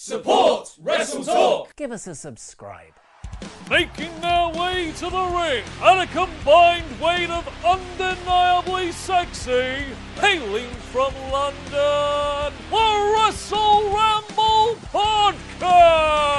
Support Wrestle Talk. Give us a subscribe. Making their way to the ring at a combined weight of undeniably sexy, hailing from London, the Wrestle Ramble Podcast!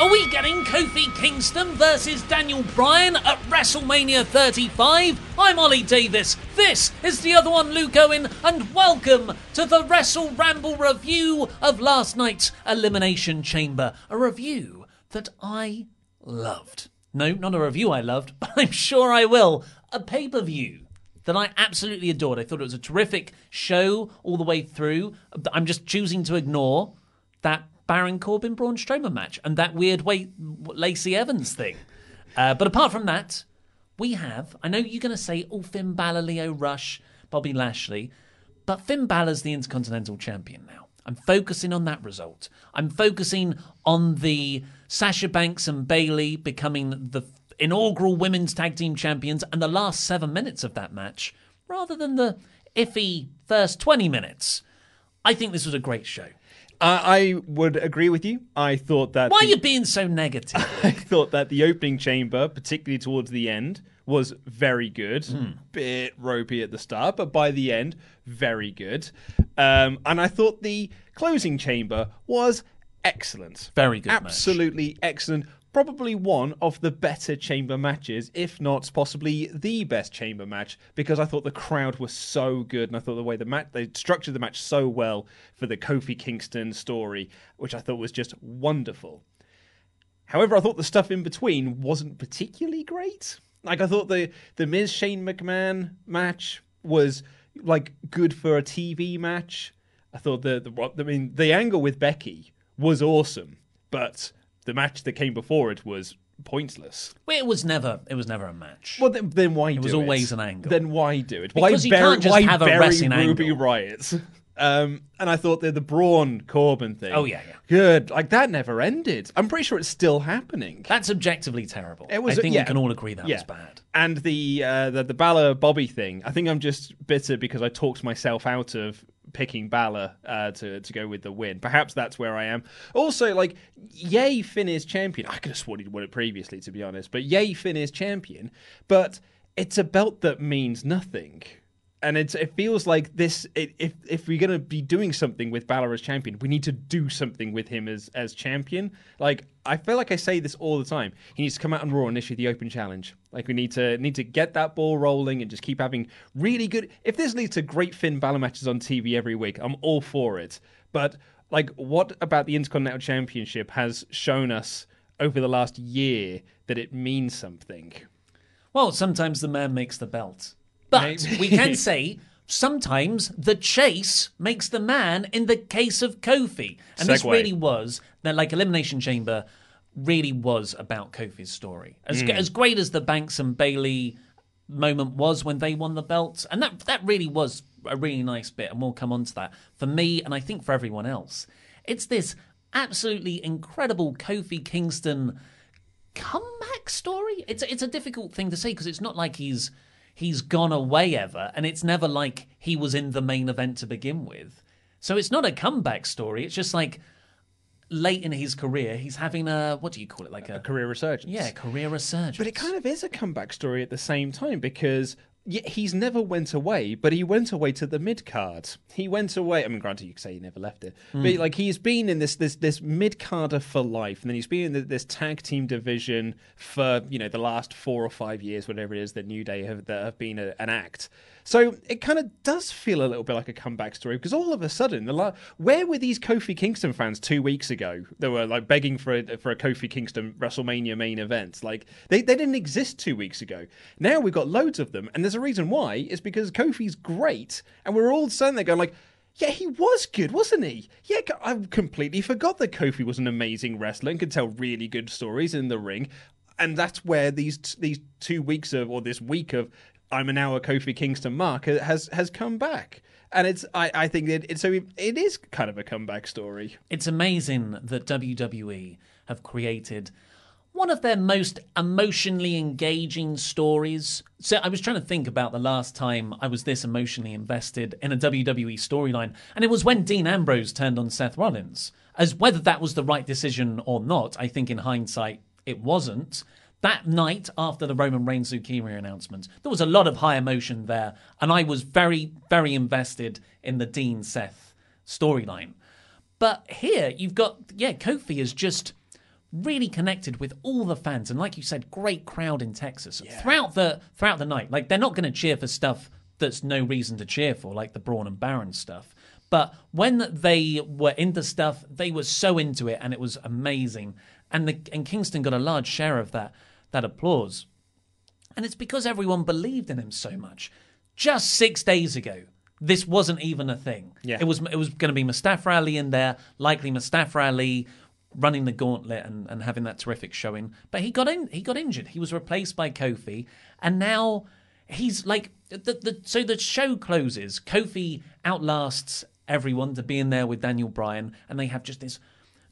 Are we getting Kofi Kingston versus Daniel Bryan at WrestleMania 35? I'm Ollie Davis. This is the other one, Luke Owen, and welcome to the Wrestle Ramble review of last night's Elimination Chamber. A review that I loved. No, not a review I loved, but I'm sure I will. A pay per view that I absolutely adored. I thought it was a terrific show all the way through. I'm just choosing to ignore that Baron Corbin Braun Strowman match and that weird way Lacey Evans thing. Uh, but apart from that, we have. I know you're going to say, "Oh, Finn Balor, Lio Rush, Bobby Lashley," but Finn Balor's the Intercontinental Champion now. I'm focusing on that result. I'm focusing on the Sasha Banks and Bayley becoming the inaugural women's tag team champions and the last seven minutes of that match, rather than the iffy first 20 minutes. I think this was a great show. Uh, I would agree with you. I thought that. Why the, are you being so negative? I thought that the opening chamber, particularly towards the end, was very good. Hmm. Bit ropey at the start, but by the end, very good. Um, and I thought the closing chamber was excellent. Very good match. Absolutely excellent. Probably one of the better chamber matches, if not possibly the best chamber match, because I thought the crowd was so good, and I thought the way the match they structured the match so well for the Kofi Kingston story, which I thought was just wonderful. However, I thought the stuff in between wasn't particularly great. Like I thought the the Miz Shane McMahon match was like good for a TV match. I thought the the I mean the angle with Becky was awesome, but the match that came before it was pointless. Well, it was never. It was never a match. Well, then, then why? Do it It was always an angle. Then why do it? Because why you bury, can't just have a wrestling Ruby angle. Riot? Um, and I thought the the Braun Corbin thing. Oh, yeah, yeah. good. Like that never ended. I'm pretty sure it's still happening. That's objectively terrible. It was. I think yeah. we can all agree that Yeah. was bad. And the uh, the the Balor Bobby thing. I think I'm just bitter because I talked myself out of picking Balor uh, to to go with the win. Perhaps that's where I am. Also, like, yay, Finn is champion. I could have sworn he'd won it previously, to be honest. But yay, Finn is champion. But it's a belt that means nothing. And it's, it feels like this. It, if if we're gonna be doing something with Balor as champion, we need to do something with him as as champion. Like I feel like I say this all the time. He needs to come out on Raw and issue the Open Challenge. Like we need to need to get that ball rolling and just keep having really good. If this leads to great Finn Balor matches on TV every week, I'm all for it. But like, what about the Intercontinental Championship has shown us over the last year that it means something? Well, sometimes the man makes the belt, but we can say. Sometimes the chase makes the man in the case of Kofi. And this really was, that like Elimination Chamber really was about Kofi's story. As, hmm. as great as the Banks and Bayley moment was when they won the belts, and that that really was a really nice bit, and we'll come on to that. For me, and I think for everyone else, it's this absolutely incredible Kofi Kingston comeback story. It's it's a difficult thing to say because it's not like he's he's gone away ever, and it's never like he was in the main event to begin with. So it's not a comeback story. It's just like late in his career, he's having a what do you call it? Like a, Career resurgence. yeah, career resurgence. But it kind of is a comeback story at the same time because he's never went away, but he went away to the mid card. He went away. I mean, granted, you could say he never left it, but hmm. like he's been in this this this mid carder for life, and then he's been in this tag team division for you know the last four or five years, whatever it is that New Day have that have been a, an act. So it kind of does feel a little bit like a comeback story because all of a sudden, the la- where were these Kofi Kingston fans two weeks ago? They were like begging for a, for a Kofi Kingston WrestleMania main event. Like they, they didn't exist two weeks ago. Now we've got loads of them, and there's a reason why. It's because Kofi's great, and we're all sitting there going like. Yeah, he was good, wasn't he? Yeah, I completely forgot that Kofi was an amazing wrestler and could tell really good stories in the ring and that's where these these two weeks of or this week of I'm an hour Kofi Kingston mark has has come back, and it's I, I think that it, so it, it is kind of a comeback story. It's amazing that WWE have created one of their most emotionally engaging stories. So I was trying to think about the last time I was this emotionally invested in a WWE storyline, and it was when Dean Ambrose turned on Seth Rollins. As whether that was the right decision or not, I think in hindsight it wasn't. That night after the Roman Reigns leukemia announcement, there was a lot of high emotion there, and I was very, very invested in the Dean Seth storyline. But here you've got, yeah, Kofi is just really connected with all the fans, and like you said, great crowd in Texas throughout the throughout the night. Like they're not going to cheer for stuff that's no reason to cheer for, like the Braun and Baron stuff. But when they were into stuff, they were so into it, and it was amazing. And the and Kingston got a large share of that that applause. And it's because everyone believed in him so much. Just six days ago, this wasn't even a thing. Yeah. It was it was going to be Mustafa Ali in there, likely Mustafa Ali running the gauntlet and, and having that terrific showing. But he got in he got injured. He was replaced by Kofi, and now he's like the, the so the show closes. Kofi outlasts everyone to be in there with Daniel Bryan, and they have just this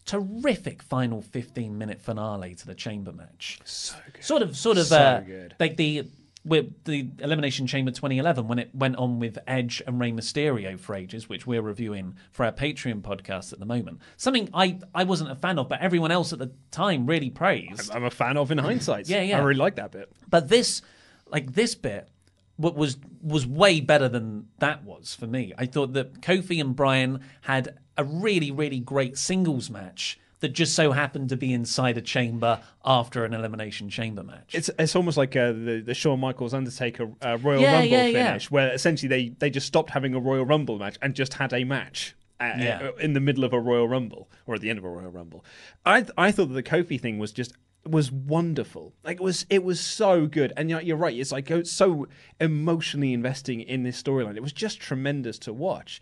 terrific final 15 minute finale to the chamber match. So good. Sort of, sort of, So uh, good. like the with the Elimination Chamber 2011 when it went on with Edge and Rey Mysterio for ages, which we're reviewing for our Patreon podcast at the moment. Something I I wasn't a fan of, but everyone else at the time really praised. I'm a fan of in hindsight. Yeah, yeah. I really like that bit. But this, like this bit, wa- was was way better than that was for me. I thought that Kofi and Bryan had a really really great singles match that just so happened to be inside a chamber after an elimination chamber match. It's it's almost like uh, the the Shawn Michaels Undertaker uh, Royal Yeah, Rumble yeah, yeah. finish, where essentially they they just stopped having a Royal Rumble match and just had a match. uh, Yeah. in the middle of a Royal Rumble or at the end of a Royal Rumble, I I thought that the Kofi thing was just was wonderful. Like it was it was so good, and you're, you're right. It's like it's so emotionally investing in this storyline. It was just tremendous to watch,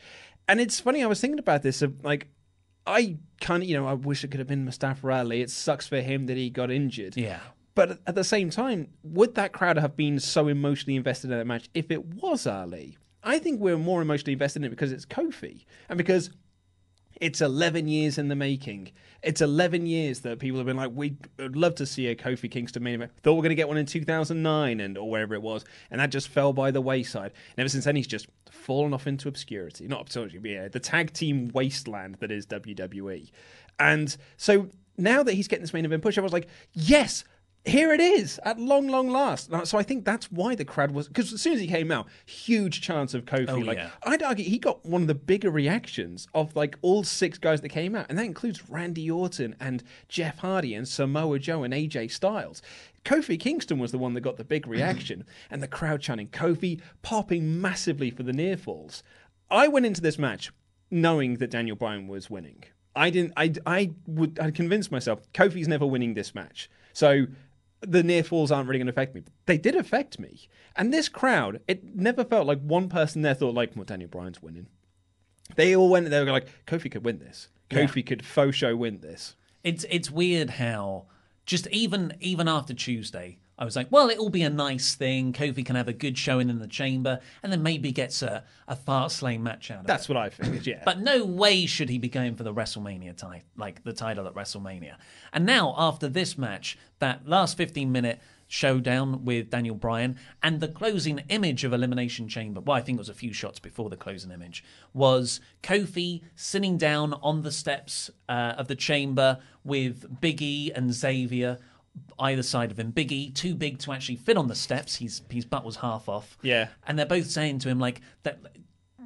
and it's funny. I was thinking about this of like I kind of, you know, I wish it could have been Mustafa Ali. It sucks for him that he got injured. Yeah. But at the same time, would that crowd have been so emotionally invested in that match if it was Ali? I think we're more emotionally invested in it because it's Kofi and because it's 11 years in the making. It's 11 years that people have been like, we would love to see a Kofi Kingston main event. Thought we are going to get one in 2009 and or wherever it was, and that just fell by the wayside. And ever since then, he's just fallen off into obscurity. Not obscurity, but yeah, the tag team wasteland that is WWE. And so now that he's getting this main event push, I was like, yes, here it is at long, long last. So I think that's why the crowd was because as soon as he came out, huge chance of Kofi. Oh, like yeah. I'd argue he got one of the bigger reactions of like all six guys that came out, and that includes Randy Orton and Jeff Hardy and Samoa Joe and AJ Styles. Kofi Kingston was the one that got the big reaction, and the crowd chanting Kofi, popping massively for the near falls. I went into this match knowing that Daniel Bryan was winning. I didn't. I I would. I convinced myself Kofi's never winning this match. So the near falls aren't really going to affect me. They did affect me. And this crowd, it never felt like one person there thought like, well, Daniel Bryan's winning. They all went. They were like, Kofi could win this. Kofi could faux show win this. It's it's weird how just even even after Tuesday, I was like, well, it'll be a nice thing. Kofi can have a good showing in the chamber, and then maybe gets a a Fastlane match out of it. That's what I figured. Yeah. But no way should he be going for the WrestleMania title, like the title at WrestleMania. And now, after this match, that last 15 minute showdown with Daniel Bryan and the closing image of Elimination Chamber, well, I think it was a few shots before the closing image, was Kofi sitting down on the steps uh, of the chamber with Big E and Xavier either side of him. Big E, too big to actually fit on the steps. His his butt was half off. Yeah. and they're both saying to him like that,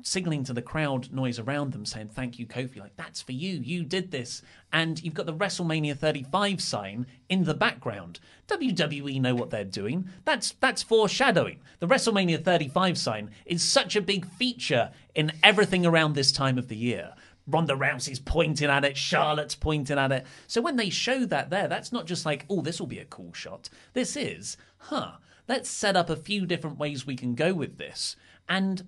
signaling to the crowd noise around them, saying "Thank you, Kofi." Like that's for you. You did this, and you've got the WrestleMania 35 sign in the background. WWE know what they're doing. That's that's foreshadowing. The WrestleMania 35 sign is such a big feature in everything around this time of the year. Ronda Rousey's pointing at it, Charlotte's pointing at it. So when they show that there, that's not just like, oh, this will be a cool shot. This is, huh, let's set up a few different ways we can go with this. And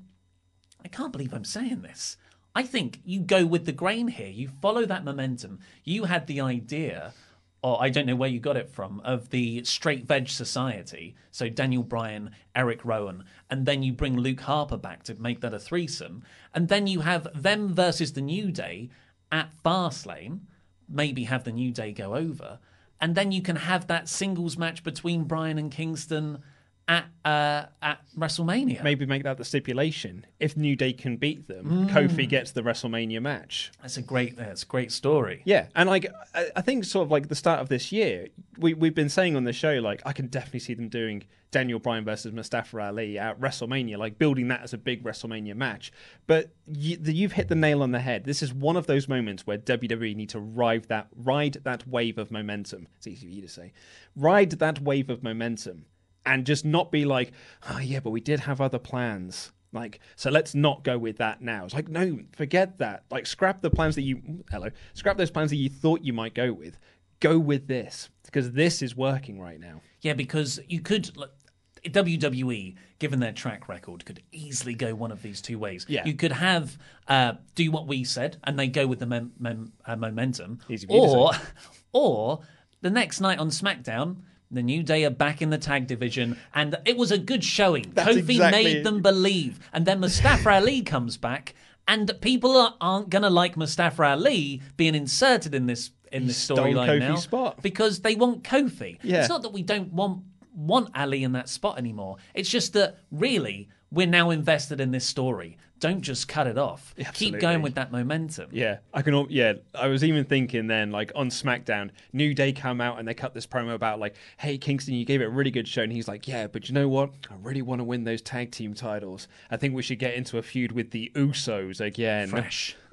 I can't believe I'm saying this. I think you go with the grain here. You follow that momentum. You had the idea, or I don't know where you got it from, of the straight veg society. So Daniel Bryan, Eric Rowan, and then you bring Luke Harper back to make that a threesome. And then you have them versus the New Day at Fastlane. Maybe have the New Day go over. And then you can have that singles match between Bryan and Kingston at uh, at WrestleMania. Maybe make that the stipulation. If New Day can beat them, Kofi gets the WrestleMania match. That's a great. That's a great story. Yeah, and like I, I think sort of like the start of this year, we we've been saying on the show like I can definitely see them doing Daniel Bryan versus Mustafa Ali at WrestleMania, like building that as a big WrestleMania match. But you, you've hit the nail on the head. This is one of those moments where WWE need to ride that ride that wave of momentum. It's easy for you to say, ride that wave of momentum, and just not be like, oh yeah, but we did have other plans. Like, so let's not go with that now. It's like, no, forget that. Like, scrap the plans that you, hello, scrap those plans that you thought you might go with. Go with this because this is working right now. Yeah, because you could. Like, WWE, given their track record, could easily go one of these two ways. Yeah. You could have uh, do what we said, and they go with the mem- mem- uh, momentum, or or the next night on SmackDown. The New Day are back in the tag division, and it was a good showing. That's Kofi exactly made them believe, and then Mustafa Ali comes back, and people are, aren't gonna like Mustafa Ali being inserted in this in this storyline now spot. because they want Kofi. Yeah. It's not that we don't want want Ali in that spot anymore. It's just that really we're now invested in this story. Don't just cut it off. Keep going with that momentum. Yeah, I can. Yeah, I was even thinking then, like on SmackDown, New Day come out and they cut this promo about like, "Hey Kingston, you gave it a really good show," and he's like, "Yeah, but you know what? I really want to win those tag team titles. I think we should get into a feud with the Usos again." Fresh.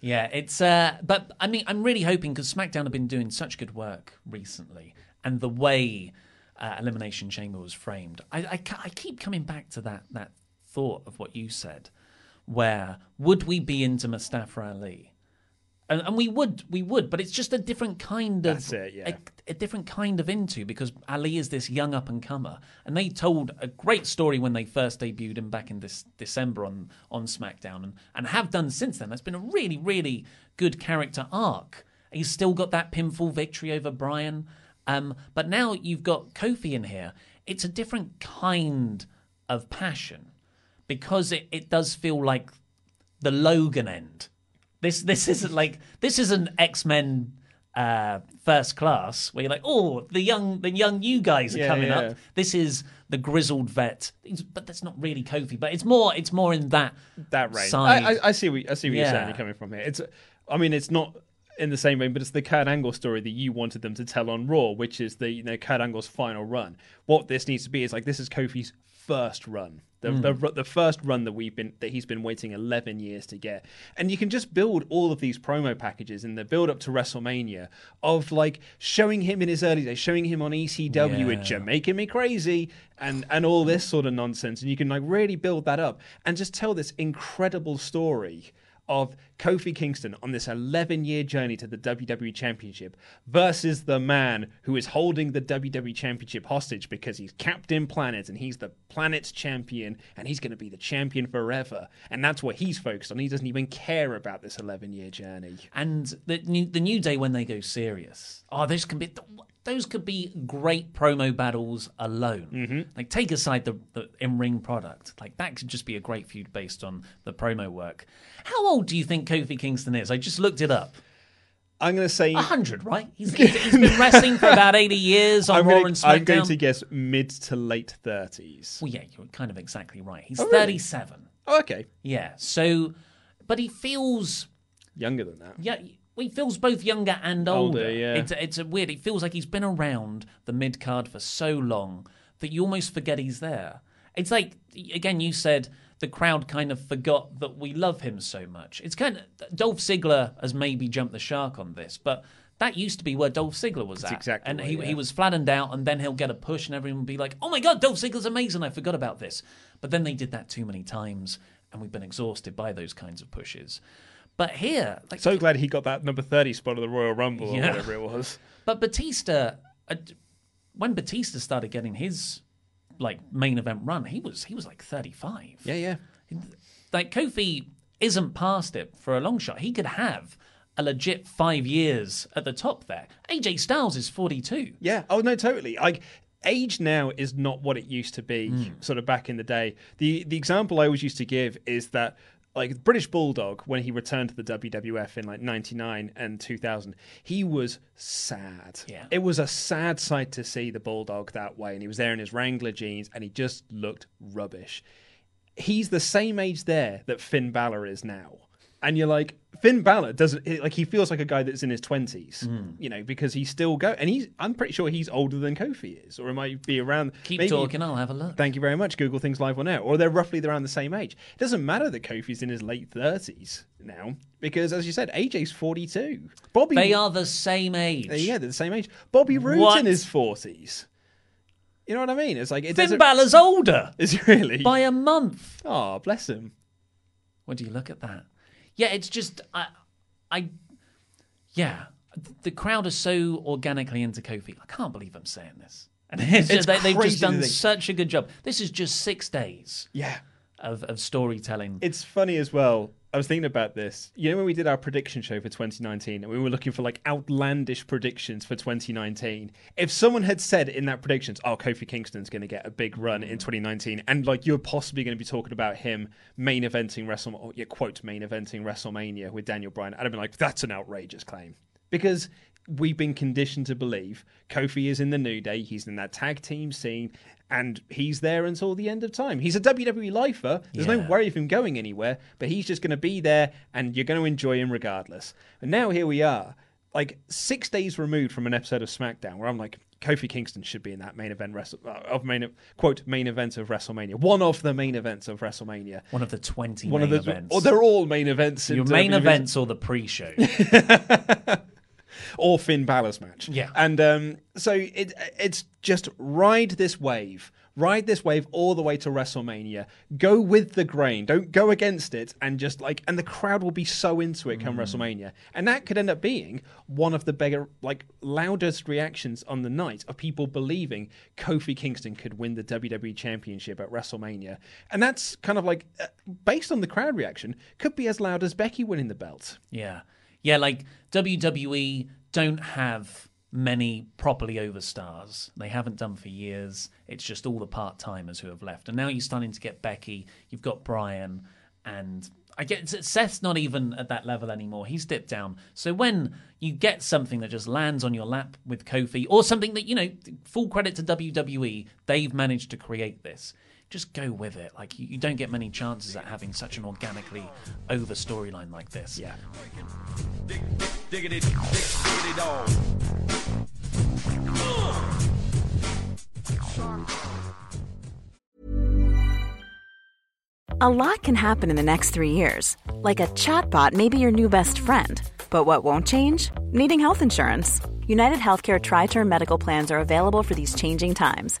yeah, it's uh but I mean I'm really hoping because SmackDown have been doing such good work recently and the way uh, Elimination Chamber was framed. I, I I keep coming back to that that thought of what you said where would we be into Mustafa Ali? And, and we would, we would, but it's just a different kind of That's it, yeah. a, a different kind of into because Ali is this young up and comer, and they told a great story when they first debuted him back in this December on on SmackDown, and and have done since then. That's been a really really good character arc. He's still got that pinfall victory over Bryan. um, but now you've got Kofi in here. It's a different kind of passion because it, it does feel like the Logan end. This this isn't like this is an X Men uh, first class where you're like, oh, the young the young you guys are Yeah, coming yeah. up. This is the grizzled vet, but that's not really Kofi. But it's more it's more in that that range. side. I, I, I see. What, I see what you're saying. You're coming from here. It's. I mean, it's not in the same vein, but it's the Kurt Angle story that you wanted them to tell on Raw, which is the you know Kurt Angle's final run. What this needs to be is like this is Kofi's first run. The, Hmm. the the first run that we've been that he's been waiting 11 years to get and you can just build all of these promo packages in the build up to WrestleMania of like showing him in his early days showing him on ECW Yeah. Jim making me crazy and and all this sort of nonsense and you can like really build that up and just tell this incredible story of Kofi Kingston on this 11 year journey to the WWE Championship versus the man who is holding the WWE Championship hostage because he's Captain Planet and he's the planet's champion and he's going to be the champion forever. And that's what he's focused on. He doesn't even care about this 11 year journey. and the new, the new day when they go serious. Oh, those can be those could be great promo battles alone. Mm-hmm. Like take aside the, the in ring product, like that could just be a great feud based on the promo work. How old do you think Kofi Kingston is? I just looked it up. I'm going to say. Hundred, right? He's, he's been wrestling for about eighty years on I'm, Raw gonna, and I'm going to guess mid to late 30s. Well, yeah, you're kind of exactly right. He's Oh, really? thirty-seven. Oh, okay. Yeah, so, but he feels Younger than that. Yeah, he feels both younger and older. Older, yeah. It's it's a weird. It feels like he's been around the mid card for so long that you almost forget he's there. It's like again, you said the crowd kind of forgot that we love him so much. It's kind of Dolph Ziggler has maybe jumped the shark on this, but. That used to be where Dolph Ziggler was at. exactly and he, yeah. he was flattened out, and then he'll get a push, and everyone will be like, oh my God, Dolph Ziggler's amazing. I forgot about this. But then they did that too many times, and we've been exhausted by those kinds of pushes. But here, like, So glad he got that number 30 spot of the Royal Rumble or whatever it was. But Batista, uh, when Batista started getting his like main event run, he was he was like thirty five. Yeah, yeah. Like Kofi isn't past it for a long shot. He could have a legit five years at the top there. AJ Styles is forty two. Yeah. Oh no, totally. Like age now is not what it used to be. Hmm. Sort of back in the day. The the example I always used to give is that like British Bulldog when he returned to the WWF in like 99 and 2000 he was sad Yeah. it was a sad sight to see the Bulldog that way and he was there in his Wrangler jeans and he just looked rubbish he's the same age there that Finn Balor is now. And you're like, Finn Balor doesn't like he feels like a guy that's in his twenties, Hmm. you know, because he's still go and he's I'm pretty sure he's older than Kofi is, or it might be around. Keep maybe- talking, I'll have a look. Thank you very much. Google things live on air, or they're roughly around the same age. It doesn't matter that Kofi's in his late thirties now, because as you said, AJ's 42. Bobby, They are the same age. yeah, they're the same age. Bobby Roode's in his 40s. You know what I mean? It's like it Finn. Balor's older Is he really? by a month. Oh, bless him. When do you look at that? Yeah, it's just I, I, yeah, the crowd are so organically into Kofi. I can't believe I'm saying this. And it's just, It's they, they've just done such a good job. This is just six days Yeah. of, of storytelling. It's funny as well. I was thinking about this. You know, when we did our prediction show for 2019 and we were looking for like outlandish predictions for 2019, if someone had said in that predictions, oh, Kofi Kingston's going to get a big run in 2019, and like you're possibly going to be talking about him main eventing WrestleMania, yeah, quote, main eventing WrestleMania with Daniel Bryan, I'd have been like, that's an outrageous claim. Because we've been conditioned to believe Kofi is in the New Day, he's in that tag team scene, and he's there until the end of time. He's a WWE lifer. There's no worry of him going anywhere, but he's just going to be there, and you're going to enjoy him regardless. And now here we are, like six days removed from an episode of SmackDown, where I'm like, Kofi Kingston should be in that main event wrestle, uh, of main quote main event of WrestleMania, one of the main events of WrestleMania. One of the 20 One main of the, events. or they're all main events. in Your main events or the pre-show. or Finn Balor's match. Yeah. And um, so it it's just ride this wave. Ride this wave all the way to WrestleMania. Go with the grain. Don't go against it. And just like, and the crowd will be so into it come WrestleMania. And that could end up being one of the bigger, like, loudest reactions on the night of people believing Kofi Kingston could win the WWE Championship at WrestleMania. And that's kind of like, uh, based on the crowd reaction, could be as loud as Becky winning the belt. Yeah. Yeah, like WWE don't have many properly over stars. They haven't done for years. It's just all the part timers who have left. And now you're starting to get Becky, you've got Bryan, and I get Seth's not even at that level anymore. He's dipped down. So when you get something that just lands on your lap with Kofi, or something that, you know, full credit to WWE, they've managed to create this. Just go with it. Like you, you don't get many chances at having such an organically over storyline like this. Yeah. Diggity, dig, diggity. A lot can happen in the next three years. Like a chatbot may be your new best friend. But what won't change? Needing health insurance. United Healthcare Tri Term Medical Plans are available for these changing times.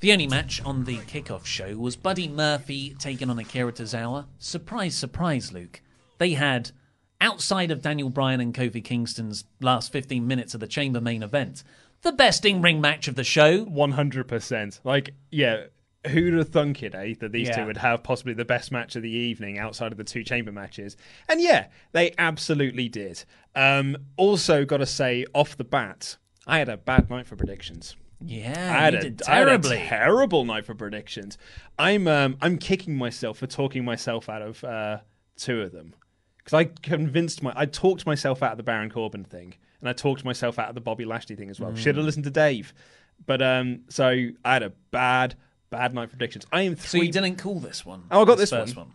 The only match on the kickoff show was Buddy Murphy taking on Akira Tozawa. Surprise, surprise, Luke. They had, outside of Daniel Bryan and Kofi Kingston's last 15 minutes of the Chamber main event, the best in ring match of the show. 100%. Like, yeah, who'd have thunk it, eh? That these Yeah. two would have possibly the best match of the evening outside of the two chamber matches. And yeah, they absolutely did. Um, also, got to say, off the bat, I had a bad night for predictions. Yeah, I had, a, did I had terrible night for predictions. I'm um, I'm kicking myself for talking myself out of uh, two of them because I convinced my I talked myself out of the Baron Corbin thing and I talked myself out of the Bobby Lashley thing as well. Mm. Should have listened to Dave, but um, so I had a bad bad night predictions. I am so three. you didn't call this one? Oh, I got this first one.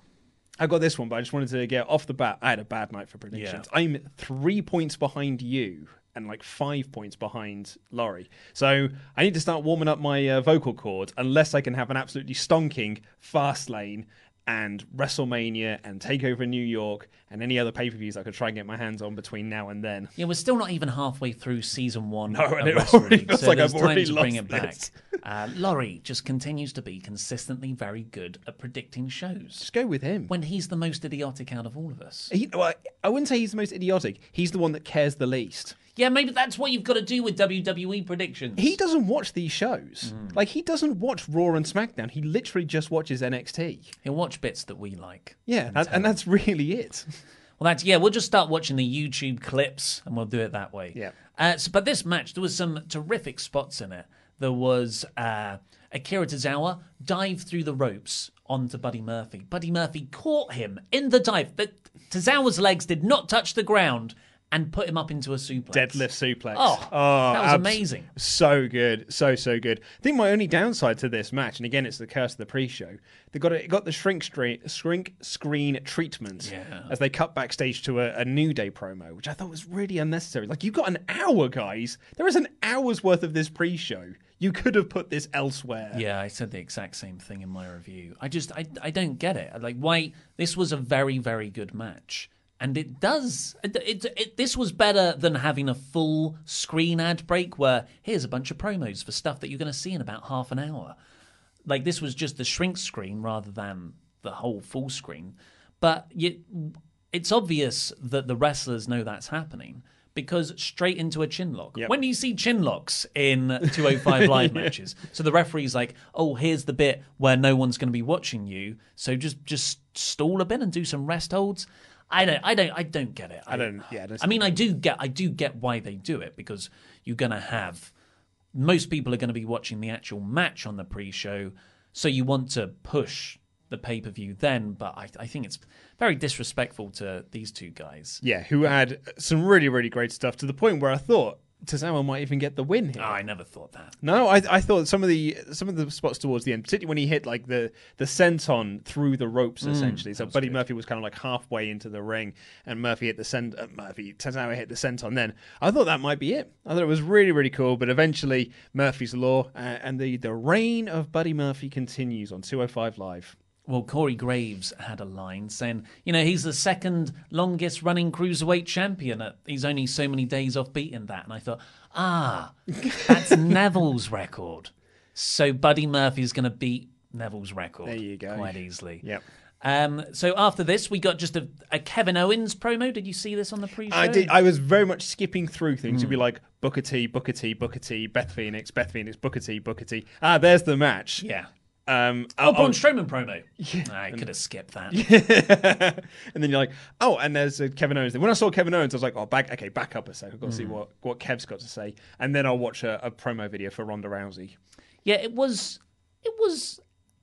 I got this one, but I just wanted to get off the bat. I had a bad night for predictions. Yeah. I'm three points behind you and like five points behind Laurie. So I need to start warming up my uh, vocal cords unless I can have an absolutely stonking Fastlane and WrestleMania and Takeover New York and any other pay per views I could try and get my hands on between now and then. Yeah, we're still not even halfway through season one. No, of and it already feels so like I've time already to bring it back. Uh, Laurie just continues to be consistently very good at predicting shows. Just go with him. When he's the most idiotic out of all of us. He, well, I wouldn't say he's the most idiotic. He's the one that cares the least. Yeah, maybe that's what you've got to do with WWE predictions. He doesn't watch these shows. Mm. Like he doesn't watch Raw and SmackDown. He literally just watches NXT. He'll watch bits that we like. Yeah, that, and that's really it. Well, that's yeah. We'll just start watching the YouTube clips, and we'll do it that way. Yeah. Uh, so, but this match, there was some terrific spots in it. There was uh, Akira Tozawa dive through the ropes onto Buddy Murphy. Buddy Murphy caught him in the dive. The, Tozawa's legs did not touch the ground and put him up into a suplex. Deadlift suplex. Oh, oh, that was abs- amazing. So good, so so good. I think my only downside to this match, and again, it's the curse of the pre-show. They got it got the shrink screen, shrink screen treatment Yeah. as they cut backstage to a, a New Day promo, which I thought was really unnecessary. Like you got an hour, guys. There is an hour's worth of this pre-show. You could have put this elsewhere. Yeah, I said the exact same thing in my review. I just I I don't get it. Like why this was a very very good match. And it does. It, it, it, this was better than having a full screen ad break where here's a bunch of promos for stuff that you're going to see in about half an hour. Like this was just the shrink screen rather than the whole full screen. But you, it's obvious that the wrestlers know that's happening because straight into a chin lock. Yep. When do you see chin locks in 205 live matches? So the referee's like, "Oh, here's the bit where no one's going to be watching you, so just just stall a bit and do some rest holds." I don't, I don't, I don't get it. I don't. Yeah, I mean, I do get, I do get why they do it because you're going to have most people are going to be watching the actual match on the pre-show, so you want to push the pay-per-view then. But I, I think it's very disrespectful to these two guys. Yeah, who had some really really great stuff to the point where I thought Tozawa might even get the win here. Oh, I never thought that. No, I, I thought some of the some of the spots towards the end, particularly when he hit like the the senton through the ropes, Mm, essentially. So Buddy Murphy was kind of like halfway into the ring, and Murphy hit the cent uh, Murphy Tozawa hit the senton. Then I thought that might be it. I thought it was really really cool, but eventually Murphy's law uh, and the the reign of Buddy Murphy continues on 205 Live. Well, Corey Graves had a line saying, you know, he's the second longest running cruiserweight champion. At, he's only so many days off beating that. And I thought, ah, that's Neville's record. So Buddy Murphy's going to beat Neville's record There you go. quite easily. Yep. Um, so after this, we got just a, a Kevin Owens promo. Did you see this on the pre-show? I did. I was very much skipping through things. Hmm. It'd be like Booker T, Booker T, Booker T, Beth Phoenix, Beth Phoenix, Booker T, Booker T. Ah, there's the match. Yeah. Um, Oh, Braun Strowman promo. Yeah, I could have skipped that. and then you're like, oh, and there's a Kevin Owens. thing. When I saw Kevin Owens, I was like, oh, back, okay, back up a sec. I've got to see Mhm. what, what Kev's got to say. And then I'll watch a, a promo video for Ronda Rousey. Yeah, it was, it was,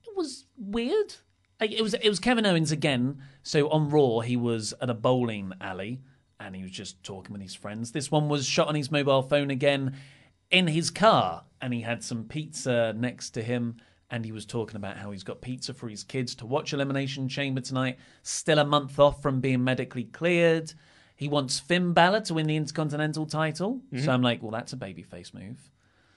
it was weird. Like, It was, it was Kevin Owens again. So on Raw, he was at a bowling alley and he was just talking with his friends. This one was shot on his mobile phone again in his car, and he had some pizza next to him. And he was talking about how he's got pizza for his kids to watch Elimination Chamber tonight. Still a month off from being medically cleared. He wants Finn Balor to win the Intercontinental title. Mhm. So I'm like, well, that's a babyface move.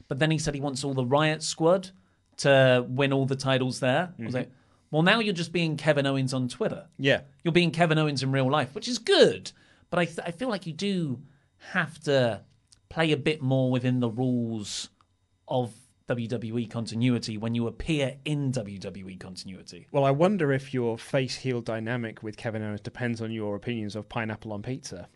But then he said he wants all the Riot Squad to win all the titles there. I was Mhm. like, well, now you're just being Kevin Owens on Twitter. Yeah. You're being Kevin Owens in real life, which is good. But I, th- I feel like you do have to play a bit more within the rules of WWE continuity when you appear in WWE continuity. Well, I wonder if your face heel dynamic with Kevin Owens depends on your opinions of pineapple on pizza.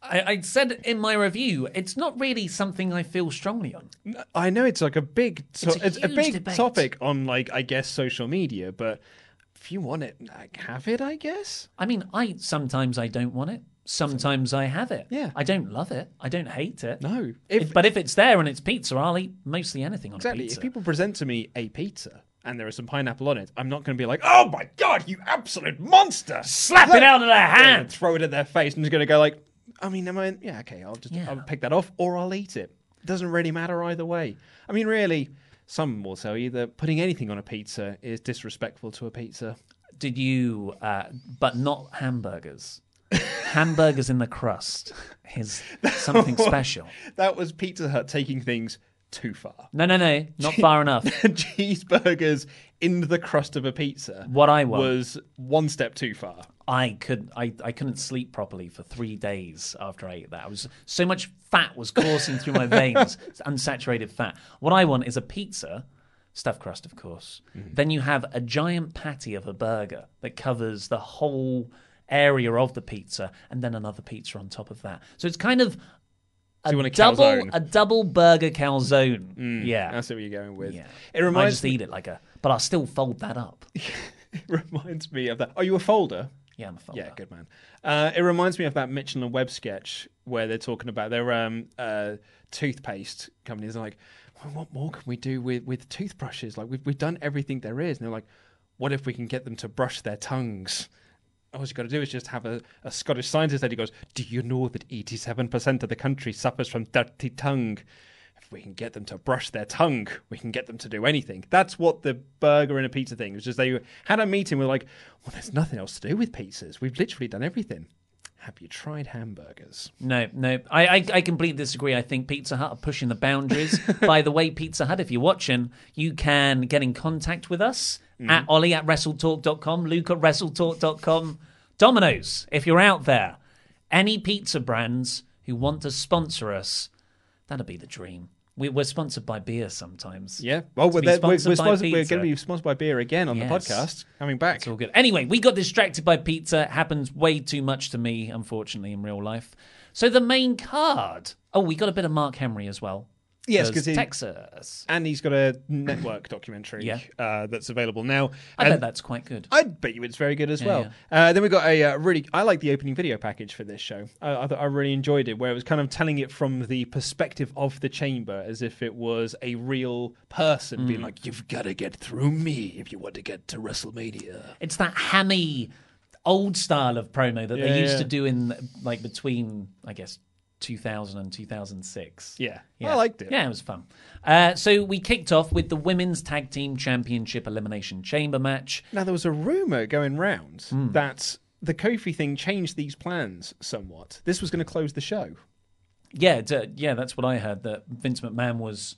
I, I said in my review, it's not really something I feel strongly on. I know it's like a big, to- It's a it's a big debate. topic on like I guess social media, but if you want it, like, have it. I guess. I mean, I sometimes I don't want it. Sometimes I have it. Yeah. I don't love it. I don't hate it. No. If, but if it's there and it's pizza, I'll eat mostly anything on Exactly. a pizza. If people present to me a pizza and there is some pineapple on it, I'm not going to be like, "Oh my god, you absolute monster!" Slap it out of their hand. and throw it at their face. I'm just going to go like, "I mean, am I? Yeah, okay, I'll just I'll pick that off, or I'll eat it. Doesn't really matter either way. I mean, really, some will tell you that putting anything on a pizza is disrespectful to a pizza. Did you, uh, but not hamburgers? Hamburgers in the crust is something special. That was Pizza Hut taking things too far. No, no, no, not far enough. Cheeseburgers in the crust of a pizza. What I want was one step too far. I could I, I couldn't sleep properly for three days after I ate that. I was so much fat was coursing through my veins, unsaturated fat. What I want is a pizza, stuffed crust, of course. Mm-hmm. Then you have a giant patty of a burger that covers the whole area of the pizza, and then another pizza on top of that. So it's kind of a you want a double calzone? a double burger calzone. Mm, yeah, That's what you're going with. yeah. It I reminds just me, eat it like a, but I'll still fold that up. it reminds me of that. Are you a folder? Yeah, I'm a folder. Yeah, good man. Uh, it reminds me of that Mitchell and Webb sketch where they're talking about their um, uh, toothpaste companies. They're like, well, what more can we do with, with toothbrushes? Like we've we've done everything there is. And they're like, what if we can get them to brush their tongues? All you got to do is just have a, a Scottish scientist that he goes, Do you know that 87% of the country suffers from dirty tongue? If we can get them to brush their tongue, we can get them to do anything. That's what the burger and a pizza thing was. Just they had a meeting. We're like, well, there's nothing else to do with pizzas. We've literally done everything. Have you tried hamburgers? No, no, I, I, I completely disagree. I think Pizza Hut are pushing the boundaries. By the way, Pizza Hut, if you're watching, you can get in contact with us at mm-hmm. Ollie at WrestleTalk.com, Luke at WrestleTalk.com. Domino's, if you're out there, any pizza brands who want to sponsor us, that'd be the dream. We, we're sponsored by beer sometimes. Yeah. Well, we're, we're, we're, sponsored, we're going to be sponsored by beer again on Yes. the podcast. Coming back. It's all good. Anyway, we got distracted by pizza. It happens way too much to me, unfortunately, in real life. So the main card. Oh, we got a bit of Mark Henry as well. Yes, because Texas. and he's got a network documentary Yeah. uh, that's available now. I And bet that's quite good. I bet you it's very good as Yeah, well. Uh, then we got a uh, really. I like the opening video package for this show. I, I, I really enjoyed it, where it was kind of telling it from the perspective of the chamber, as if it was a real person being Mm. like, "You've got to get through me if you want to get to WrestleMania." It's that hammy, old style of promo that Yeah, they used yeah. to do in like between, I guess, 2000 and 2006. Yeah. yeah. I liked it. Yeah, it was fun. Uh, so we kicked off with the Women's Tag Team Championship Elimination Chamber match. Now there was a rumor going round Hmm. that the Kofi thing changed these plans somewhat. This was going to close the show. Yeah, yeah, that's what I heard. That Vince McMahon was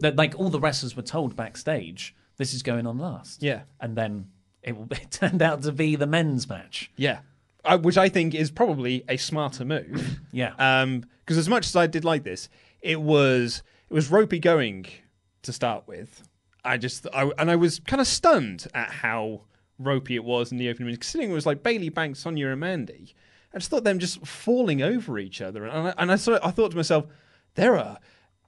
that like all the wrestlers were told backstage this is going on last. Yeah. and then it, it turned out to be the men's match. Yeah. Uh, which I think is probably a smarter move. Yeah. Um, because as much as I did like this, it was it was ropey going to start with. I just I and I was kind of stunned at how ropey it was in the opening. Minutes. Considering it was like Bayley Banks, Sonya and Mandy, I just thought them just falling over each other, and I, and I sort of, I thought to myself, there are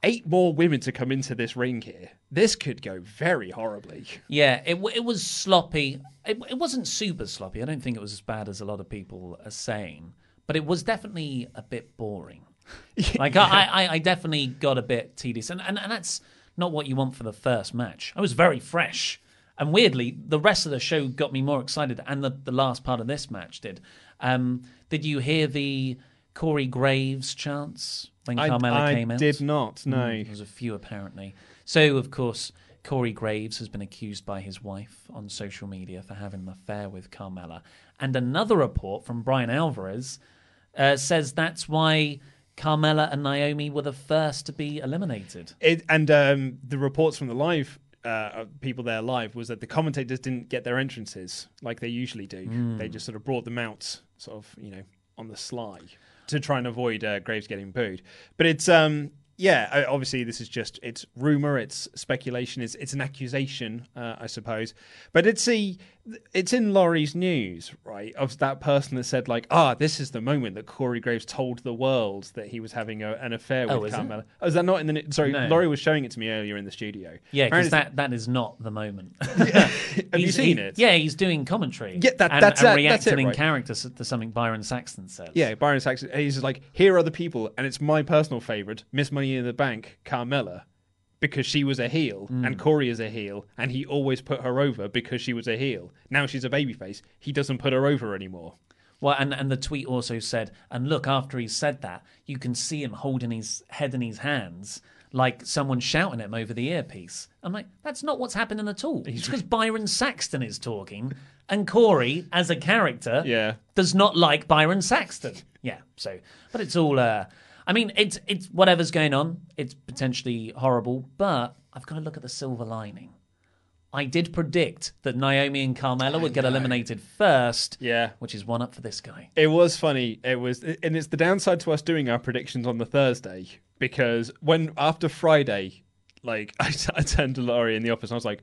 eight more women to come into this ring here. This could go very horribly. Yeah, it it was sloppy. It, it wasn't super sloppy. I don't think it was as bad as a lot of people are saying, but it was definitely a bit boring. like I, I, I definitely got a bit tedious, and, and and that's not what you want for the first match. I was very fresh, and weirdly, the rest of the show got me more excited, and the the last part of this match did. Um, did you hear the Corey Graves chance when I- Carmella I came out? did not, no. Mm, there was a few apparently. So of course, Corey Graves has been accused by his wife on social media for having an affair with Carmella, and another report from Bryan Alvarez uh, says that's why Carmella and Naomi were the first to be eliminated. It, and um, the reports from the live uh, people there live was that the commentators didn't get their entrances like they usually do. Mm. They just sort of brought them out, sort of, you know, on the sly to try and avoid uh, Graves getting booed. But it's um. Yeah, obviously this is just it's rumor, it's speculation, it's it's an accusation, uh, I suppose. But it's a it's in Laurie's news, right? Of that person that said like, ah, this is the moment that Corey Graves told the world that he was having a, an affair Oh, with is? Carmella. Oh, is that not in the? Sorry, No. Laurie was showing it to me earlier in the studio. Yeah, because that, that is not the moment. Have you seen he- it? Yeah, he's doing commentary. Yeah, that- and, that's and reacting that's it, in right. character to something Byron Saxton says. Yeah, Byron Saxton. He's just like, here are the people, and it's my personal favorite, Miss Money in the Bank, Carmella, because she was a heel, Mm. and Corey is a heel, and he always put her over because she was a heel. Now she's a babyface. He doesn't put her over anymore. Well, and, and the tweet also said, and look, after he said that, you can see him holding his head in his hands like someone shouting at him over the earpiece. I'm like, that's not what's happening at all. It's because Byron Saxton is talking, and Corey, as a character, Yeah. does not like Byron Saxton. Yeah, so, but it's all. Uh, I mean, it's it's whatever's going on. It's potentially horrible, but I've got to look at the silver lining. I did predict that Naomi and Carmella would get eliminated first. Yeah. Which is one up for this guy. It was funny. It was, and it's the downside to us doing our predictions on the Thursday because when after Friday, like I, I turned to Laurie in the office and I was like,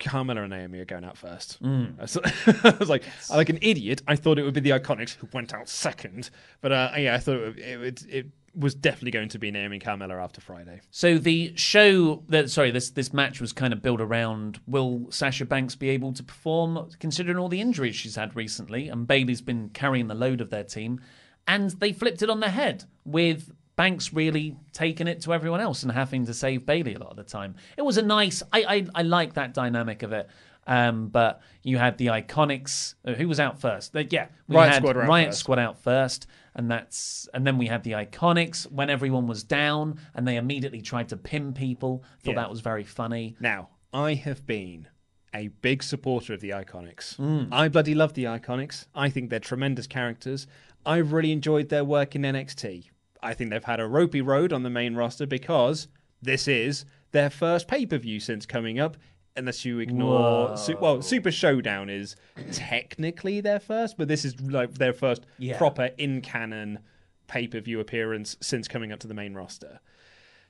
Carmella and Naomi are going out first. Mm. I was- I was like, like an idiot. I thought it would be the Iconics who went out second, but uh, yeah, I thought it, would- it, it was definitely going to be Naomi Carmella after Friday. So the show that sorry, this this match was kind of built around will Sasha Banks be able to perform considering all the injuries she's had recently and Bayley's been carrying the load of their team and they flipped it on their head with Banks really taking it to everyone else and having to save Bayley a lot of the time. It was a nice I I, I like that dynamic of it. Um, but you had the Iconics. Uh, who was out first? Yeah, we Riot had Squad Riot first. Squad out first, and that's and then we had the Iconics when everyone was down, and they immediately tried to pin people. Thought Yeah. that was very funny. Now, I have been a big supporter of the Iconics. Mm. I bloody love the Iconics. I think they're tremendous characters. I've really enjoyed their work in NXT. I think they've had a ropey road on the main roster because this is their first pay per view since coming up. Unless you ignore, Su- well, Super Showdown is technically their first, but this is like their first Yeah. proper in canon pay per view appearance since coming up to the main roster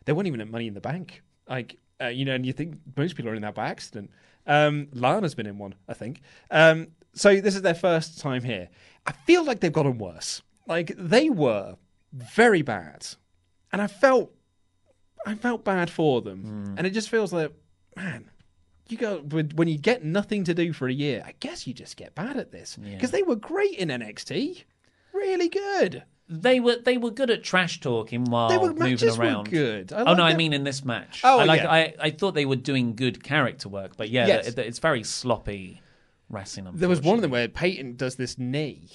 they weren't even at Money in the Bank. Like, uh, you know, and you think most people are in that by accident. Um, Lana's been in one, I think. Um, so this is their first time here. I feel like they've gotten worse. Like they were very bad, and I felt, I felt bad for them. And it just feels like, man, you go when when you get nothing to do for a year. I guess you just get bad at this because they were great in NXT, really good. They were they were good at trash talking while They were- moving matches were around. good. Oh no, I mean in this match. Oh, I like yeah. I, I thought they were doing good character work, but yeah, Yes. it- it's very sloppy wrestling. There was one of them where Peyton does this knee,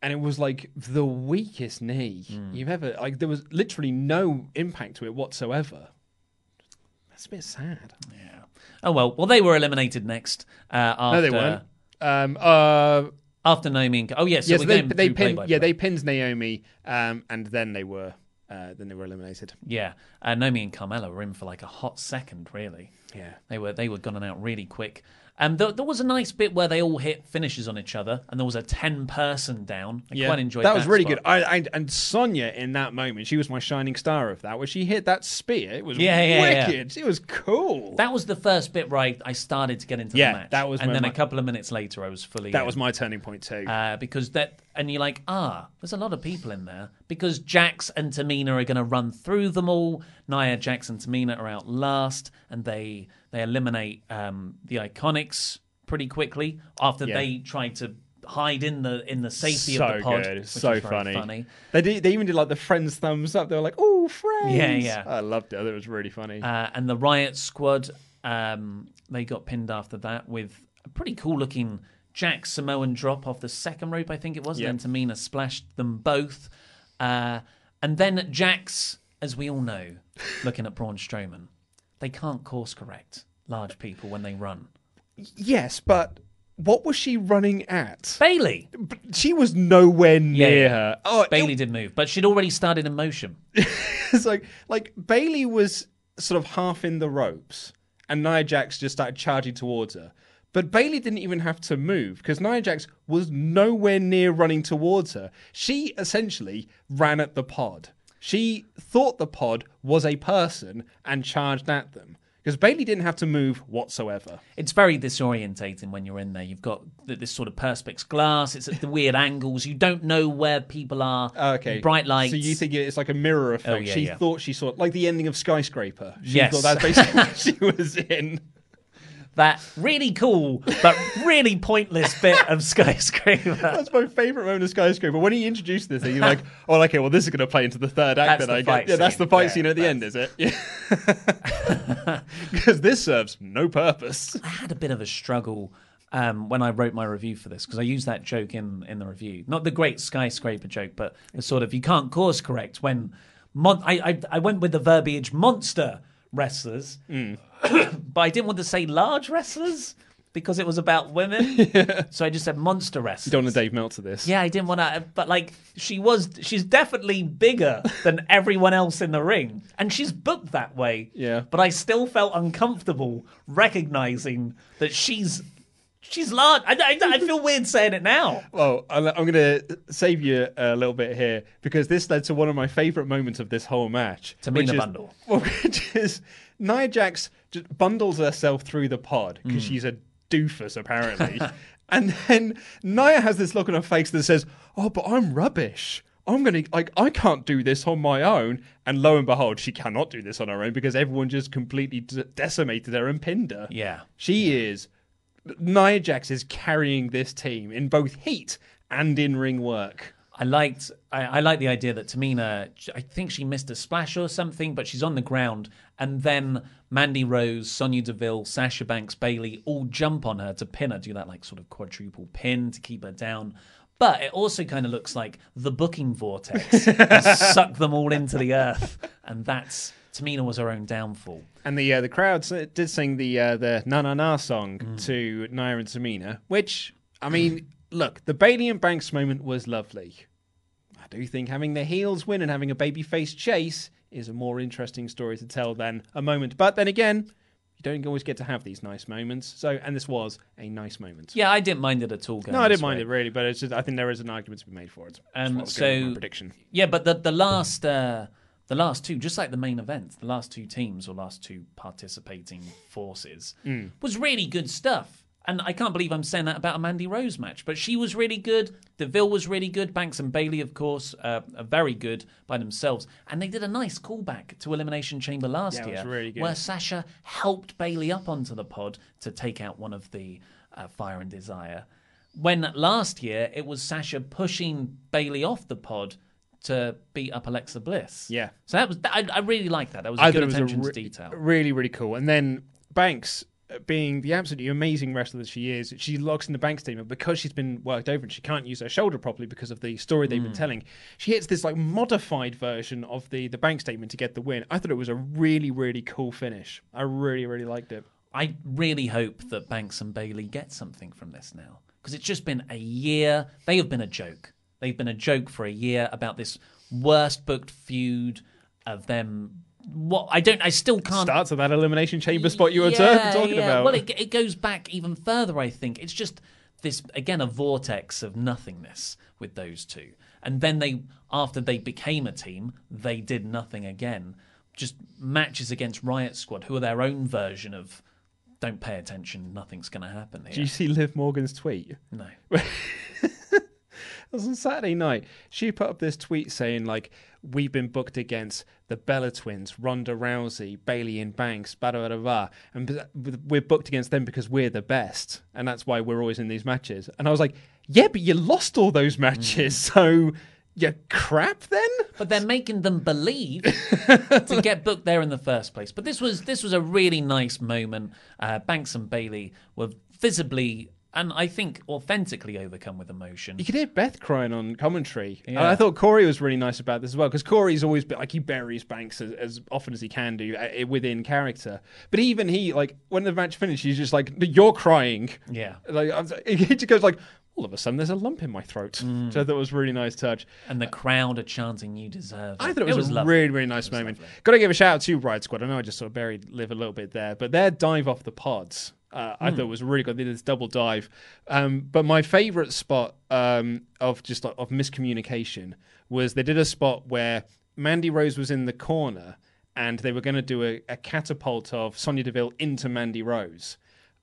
and it was like the weakest knee Hmm. you've ever. Like there was literally no impact to it whatsoever. That's a bit sad. Oh well, well they were eliminated next. Uh, after, no, they weren't. Um, uh, After Naomi and oh yes, yes, we're they they pinned. Yeah, they pinned Naomi, um, and then they were uh, then they were eliminated. Yeah, uh, Naomi and Carmella were in for like a hot second, really. Yeah. they were they were gone out really quick. Um, there, there was a nice bit where they all hit finishes on each other, and there was a ten-person down. I quite enjoyed that. that was really spot. good. I, I and Sonya in that moment, she was my shining star of that. Where she hit that spear, it was Yeah, yeah, yeah. wicked. It was cool. That was the first bit where I, I started to get into Yeah, the match. that was and then my- a couple of minutes later, I was fully. that in. was my turning point too. uh, because that and you're like ah there's a lot of people in there because Jax and Tamina are going to run through them all Nia Jax and Tamina are out last and they they eliminate um, the Iconics pretty quickly after Yeah. they tried to hide in the in the safety so of the pod good, so funny. funny They did, they even did like the friends thumbs up. They were like, "Oh, friends!" Yeah, yeah. I loved it. It was really funny. uh, and the Riot Squad um, they got pinned after that with a pretty cool looking Jax Samoan drop off the second rope, I think it was. Yeah. Then Tamina splashed them both. Uh, and then Jax, as we all know, looking at Braun Strowman, they can't course correct large people when they run. yes, but what was she running at? Bayley! She was nowhere near Yeah, yeah. her. Oh, Bayley did move, but she'd already started in motion. it's like like Bayley was sort of half in the ropes, and Nia Jax just started charging towards her. But Bayley didn't even have to move because Nia Jax was nowhere near running towards her. She essentially ran at the pod. She thought the pod was a person and charged at them because Bayley didn't have to move whatsoever. It's very disorientating when you're in there. You've got this sort of perspex glass. It's at the weird angles. You don't know where people are. Okay. Bright lights. So you think it's like a mirror effect? Oh, yeah, she yeah. thought she saw it, like the ending of Skyscraper. She Yes. thought that's basically she was in. That really cool but really pointless bit of skyscraper. That's my favourite moment of Skyscraper. When he introduced this, thing, you're like, "Oh, okay, well, this is going to play into the third act." That's the I guess. Yeah, that's the fight Yeah, scene at the end, is it? Yeah. Because this serves no purpose. I had a bit of a struggle um, when I wrote my review for this because I used that joke in in the review. Not the great skyscraper joke, but the sort of you can't course correct when mon- I, I I went with the verbiage monster wrestlers, but I didn't want to say large wrestlers because it was about women. So I just said monster wrestlers. You don't want to Dave Meltzer this. Yeah, I didn't want to, but like she was, she's definitely bigger than everyone else in the ring, and she's booked that way. Yeah. but I still felt uncomfortable recognizing that she's she's large. I, I, I feel weird saying it now. Well, I'm I'm going to save you a little bit here because this led to one of my favourite moments of this whole match. Tamina which is- bundle. Which is Nia Jax just bundles herself through the pod because Mm. she's a doofus, apparently. and then Nia has this look on her face that says, Oh, but I'm rubbish. I'm going to, like, I can't do this on my own. And lo and behold, she cannot do this on her own because everyone just completely d- decimated her and pinned her. Yeah. She is Nia Jax is carrying this team in both heat and in ring work. I liked I, I like the idea that Tamina I think she missed a splash or something, but she's on the ground and then Mandy Rose, Sonya Deville, Sasha Banks, Bayley all jump on her to pin her, do that like sort of quadruple pin to keep her down. But it also kind of looks like the booking vortex sucked them all into the earth, and that's Tamina was her own downfall. And the uh, the crowd did sing the uh, the na na na song to Nia and Tamina, which I mean, look, the Bayley and Banks moment was lovely. I do think having the heels win and having a babyface chase is a more interesting story to tell than a moment. But then again, you don't always get to have these nice moments. So, and this was a nice moment. Yeah, I didn't mind it at all. No, I didn't mind it really, but it's just I think there is an argument to be made for it. Um, what I was going with so prediction. yeah, but the the last uh, the last two, just like the main event, the last two teams or last two participating forces Mm. was really good stuff. And I can't believe I'm saying that about a Mandy Rose match, but she was really good. Deville was really good. Banks and Bayley, of course, uh, are very good by themselves. And they did a nice callback to Elimination Chamber last Yeah, year, really good. where Sasha helped Bayley up onto the pod to take out one of the uh, Fire and Desire. When last year it was Sasha pushing Bayley off the pod to beat up Alexa Bliss. Yeah. So that was I, I really like that. That was a I good thought it was a attention re- to detail. Really, really cool. And then Banks, being the absolutely amazing wrestler that she is, she locks in the bank statement because she's been worked over and she can't use her shoulder properly because of the story they've been Mm. telling, she hits this like modified version of the the Banks statement to get the win. I thought it was a really, really cool finish. I really, really liked it. I really hope that Banks and Bayley get something from this now because it's just been a year. They have been a joke. They've been a joke for a year about this worst booked feud of them what I don't, I still can't. Starts at that elimination chamber spot you were Yeah, talking yeah. about. Well, it, it goes back even further. I think it's just this again a vortex of nothingness with those two, and then they after they became a team, they did nothing again. Just matches against Riot Squad, who are their own version of don't pay attention, nothing's going to happen here. Do you see Liv Morgan's tweet? No. Was on Saturday night. She put up this tweet saying like, "We've been booked against the Bella Twins, Ronda Rousey, Bayley and Banks, blah blah blah, blah, and we're booked against them because we're the best, and that's why we're always in these matches." And I was like, "Yeah, but you lost all those matches, so you crap then." but they're making them believe to get booked there in the first place. But this was this was a really nice moment. Uh, Banks and Bayley were visibly and I think authentically overcome with emotion. You could hear Beth crying on commentary. And Yeah. I thought Corey was really nice about this as well because Corey's always been like he buries Banks as, as often as he can do uh, within character. But even he, like when the match finished, he's just like, "You're crying." Yeah. Like was- he just goes like, "All of a sudden, there's a lump in my throat." Mm. So I thought was a really nice touch. And the crowd are chanting, "You deserve it." I thought it was, a lovely. really, really nice moment. Got to give a shout out to Riot Squad. I know I just sort of buried Liv a little bit there, but their dive off the pods, uh, I Hmm. thought was really good. They did this double dive. Um, but my favourite spot um, of just like, of miscommunication was they did a spot where Mandy Rose was in the corner and they were going to do a, a catapult of Sonya Deville into Mandy Rose,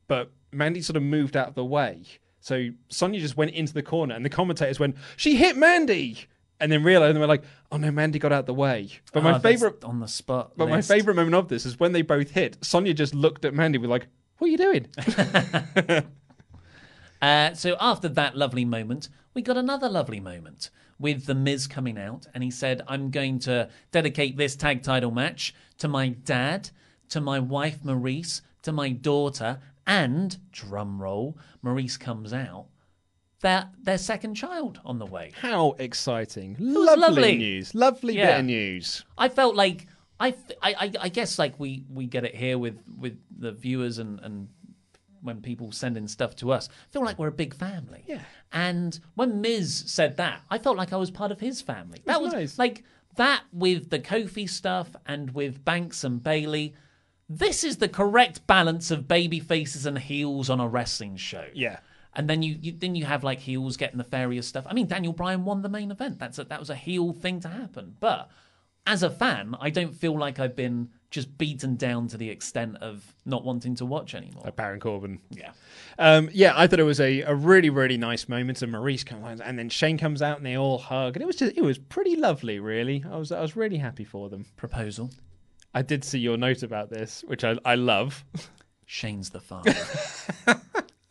but Mandy sort of moved out of the way. So Sonya just went into the corner, and the commentators went, "She hit Mandy," and then realized and were like, "Oh no, Mandy got out of the way." But my Ah, favorite on the spot. but my favorite moment of this is when they both hit. Sonya just looked at Mandy with like, "What are you doing?" Uh, so after that lovely moment, we got another lovely moment with the Miz coming out, and he said, "I'm going to dedicate this tag title match to my dad, to my wife Maryse, to my daughter, and drum roll, Maryse comes out." Their, their second child on the way. How exciting! Lovely, lovely. news. Lovely bit of news. I felt like I, I, I- I guess like we, we get it here with, with the viewers and, and when people send in stuff to us. I feel like we're a big family. Yeah. And when Miz said that, I felt like I was part of his family. That was nice. like that with the Kofi stuff and with Banks and Bayley. This is the correct balance of baby faces and heels on a wrestling show. Yeah. And then you, you then you have like heels getting the nefarious stuff. I mean, Daniel Bryan won the main event. That's a, that was a heel thing to happen. But as a fan, I don't feel like I've been just beaten down to the extent of not wanting to watch anymore. Like Baron Corbin. Yeah. Um, yeah, I thought it was a, a really, really nice moment. And Maryse comes out, and then Shane comes out, and they all hug, and it was just it was pretty lovely, really. I was I was really happy for them. Proposal. I did see your note about this, which I I love. Shane's the father.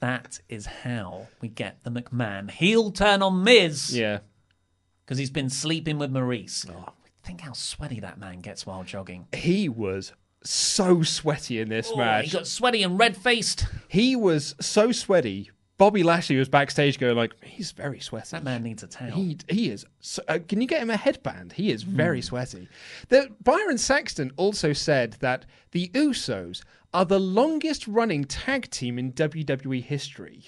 that is how we get the McMahon He'll turn on Miz Yeah, because he's been sleeping with Maryse. Think how sweaty that man gets while jogging. he was so sweaty in this Oh, match. he got sweaty and red faced. He was so sweaty. Bobby Lashley was backstage going like, he's very sweaty. That man needs a towel. He he is. So, uh, can you get him a headband? He is Hmm. very sweaty. The, Byron Saxton also said that the Usos are the longest running tag team in WWE history.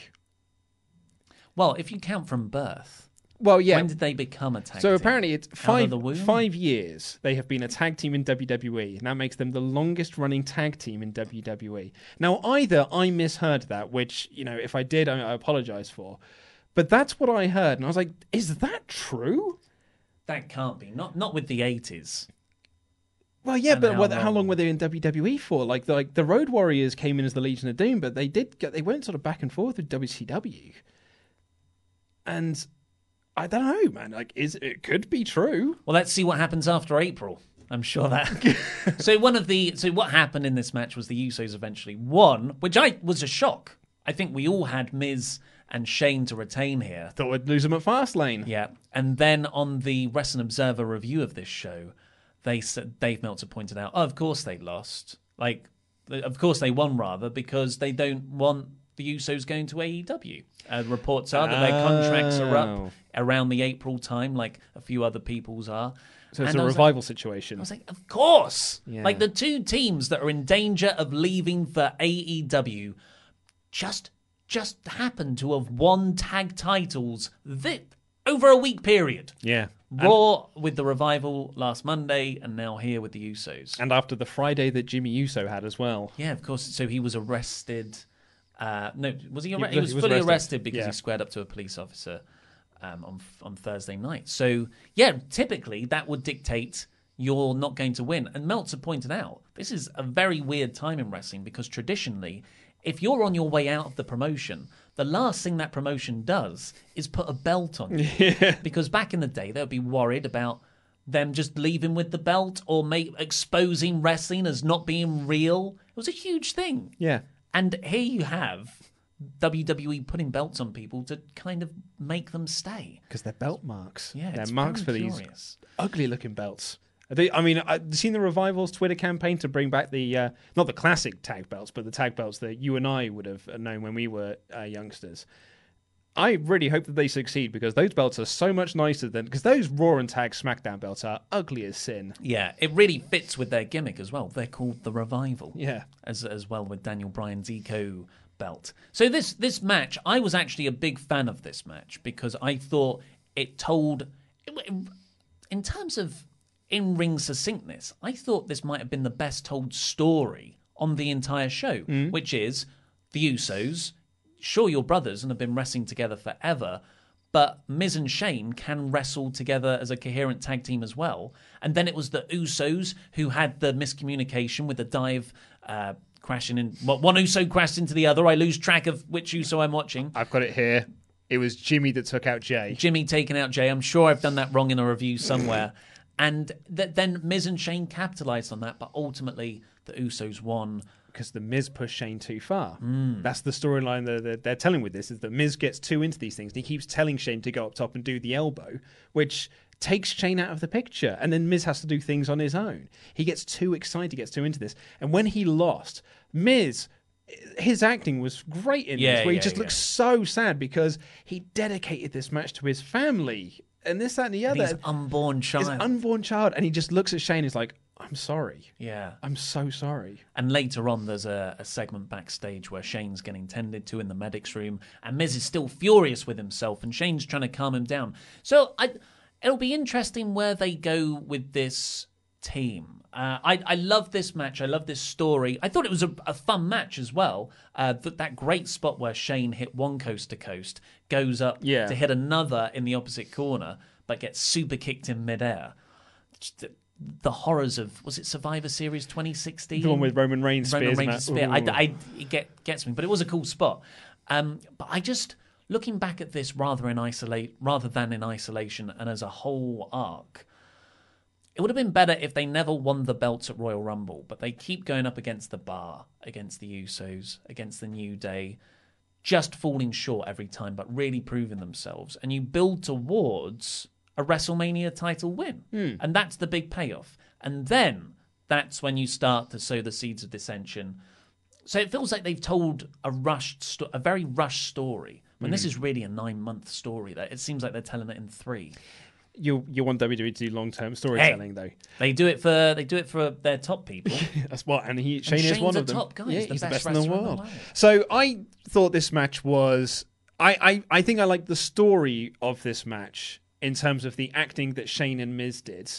Well, if you count from birth, Well, yeah. when did they become a tag so team? So apparently it's five five years they have been a tag team in WWE, and that makes them the longest running tag team in WWE. Now, either I misheard that, which you know, if I did, I, I apologize for, but that's what I heard, and I was like, is that true? That can't be. Not not with the eighties. Well, yeah, And but how what, how long? long were they in WWE for? Like, the, like the Road Warriors came in as the Legion of Doom, but they did get they went sort of back and forth with WCW, and I don't know, man. Like, is it could be true? Well, let's see what happens after April. I'm sure that. so one of the so what happened in this match was the Usos eventually won, which I was a shock. I think we all had Miz and Shane to retain here. Thought we'd lose them at Fastlane. Yeah, and then on the Wrestling Observer review of this show, they said Dave Meltzer pointed out, oh, of course they lost. Like, of course they won rather because they don't want the Usos going to AEW. Uh, reports are that their contracts are up Oh. around the April time, like a few other people's are. So it's And a I was like- revival situation. I was like, of course. Yeah. Like the two teams that are in danger of leaving for AEW just just happen to have won tag titles this, over a week period. Yeah. Raw with the revival last Monday, and now here with the Usos. And after the Friday that Jimmy Uso had as well. Yeah, of course. So he was arrested. Uh, no, was he? He Arre- he, was- was, he was fully arrested. arrested, because Yeah. he squared up to a police officer um, on on Thursday night. So yeah, typically that would dictate you're not going to win. And Meltzer pointed out this is a very weird time in wrestling because traditionally, if you're on your way out of the promotion, the last thing that promotion does is put a belt on you. Because back in the day, they'd be worried about them just leaving with the belt or make, exposing wrestling as not being real. It was a huge thing. Yeah. And here you have WWE putting belts on people to kind of make them stay. Because they're belt marks. Yeah, they're it's marks for very these ugly looking belts. They- I mean, I've seen the Revival's Twitter campaign to bring back the, uh, not the classic tag belts, but the tag belts that you and I would have known when we were uh, youngsters. I really hope that they succeed because those belts are so much nicer than, because those Raw and Tag SmackDown belts are ugly as sin. Yeah, it really fits with their gimmick as well. They're called the Revival. Yeah. As as well with Daniel Bryan's Eco belt. So this this match, I was actually a big fan of this match because I thought it told in terms of in ring succinctness, I thought this might have been the best told story on the entire show, mm. which is the Usos. Sure, you're brothers and have been wrestling together forever, but Miz and Shane can wrestle together as a coherent tag team as well. And then it was the Usos who had the miscommunication with the dive uh, crashing in. Well, one Uso crashed into the other. I lose track of which Uso I'm watching. I've got it here. It was Jimmy that took out Jay. Jimmy taking out Jay. I'm sure I've done that wrong in a review somewhere. and th- then Miz and Shane capitalized on that, but ultimately the Usos won. Because the Miz pushed Shane too far. Mm. That's the storyline that they're, they're telling with this is that Miz gets too into these things and he keeps telling Shane to go up top and do the elbow, which takes Shane out of the picture. And then Miz has to do things on his own. He gets too excited, he gets too into this. And when he lost, Miz, his acting was great in Yeah, this, where he yeah, just yeah. looks so sad because he dedicated this match to his family. And this, that, and the other. His unborn child. His unborn child. And he just looks at Shane and he's like, I'm sorry. yeah. I'm so sorry. And later on, there's a, a segment backstage where Shane's getting tended to in the medics room, and Miz is still furious with himself, and Shane's trying to calm him down. So I, it'll be interesting where they go with this team. Uh, I, I love this match. I love this story. I thought it was a, a fun match as well. Uh, that that great spot where Shane hit one coast to coast, goes up Yeah. to hit another in the opposite corner, but gets super kicked in midair. Just the, horrors of was it Survivor Series 2016? The one with Roman Reigns Roman spears Reigns' spear. I, I, it get, gets me, but it was a cool spot. Um, but I just looking back at this rather in isolate rather than in isolation and as a whole arc. It would have been better if they never won the belts at Royal Rumble, but they keep going up against the Bar, against the Usos, against the New Day, just falling short every time, but really proving themselves. And you build towards a WrestleMania title win. Hmm. And that's the big payoff. And then that's when you start to sow the seeds of dissension. So it feels like they've told a rushed, sto- a very rushed story. When this hmm. is really a nine-month story, that it seems like they're telling it in three. You you want WWE to do long term storytelling though. They do it for they do it for their top people. That's what, and he Shane is Shane's one of them. top guy. Yeah, He's the he's the best best in the wrestler in the world. world. So I thought this match was. I, I I think I like the story of this match in terms of the acting that Shane and Miz did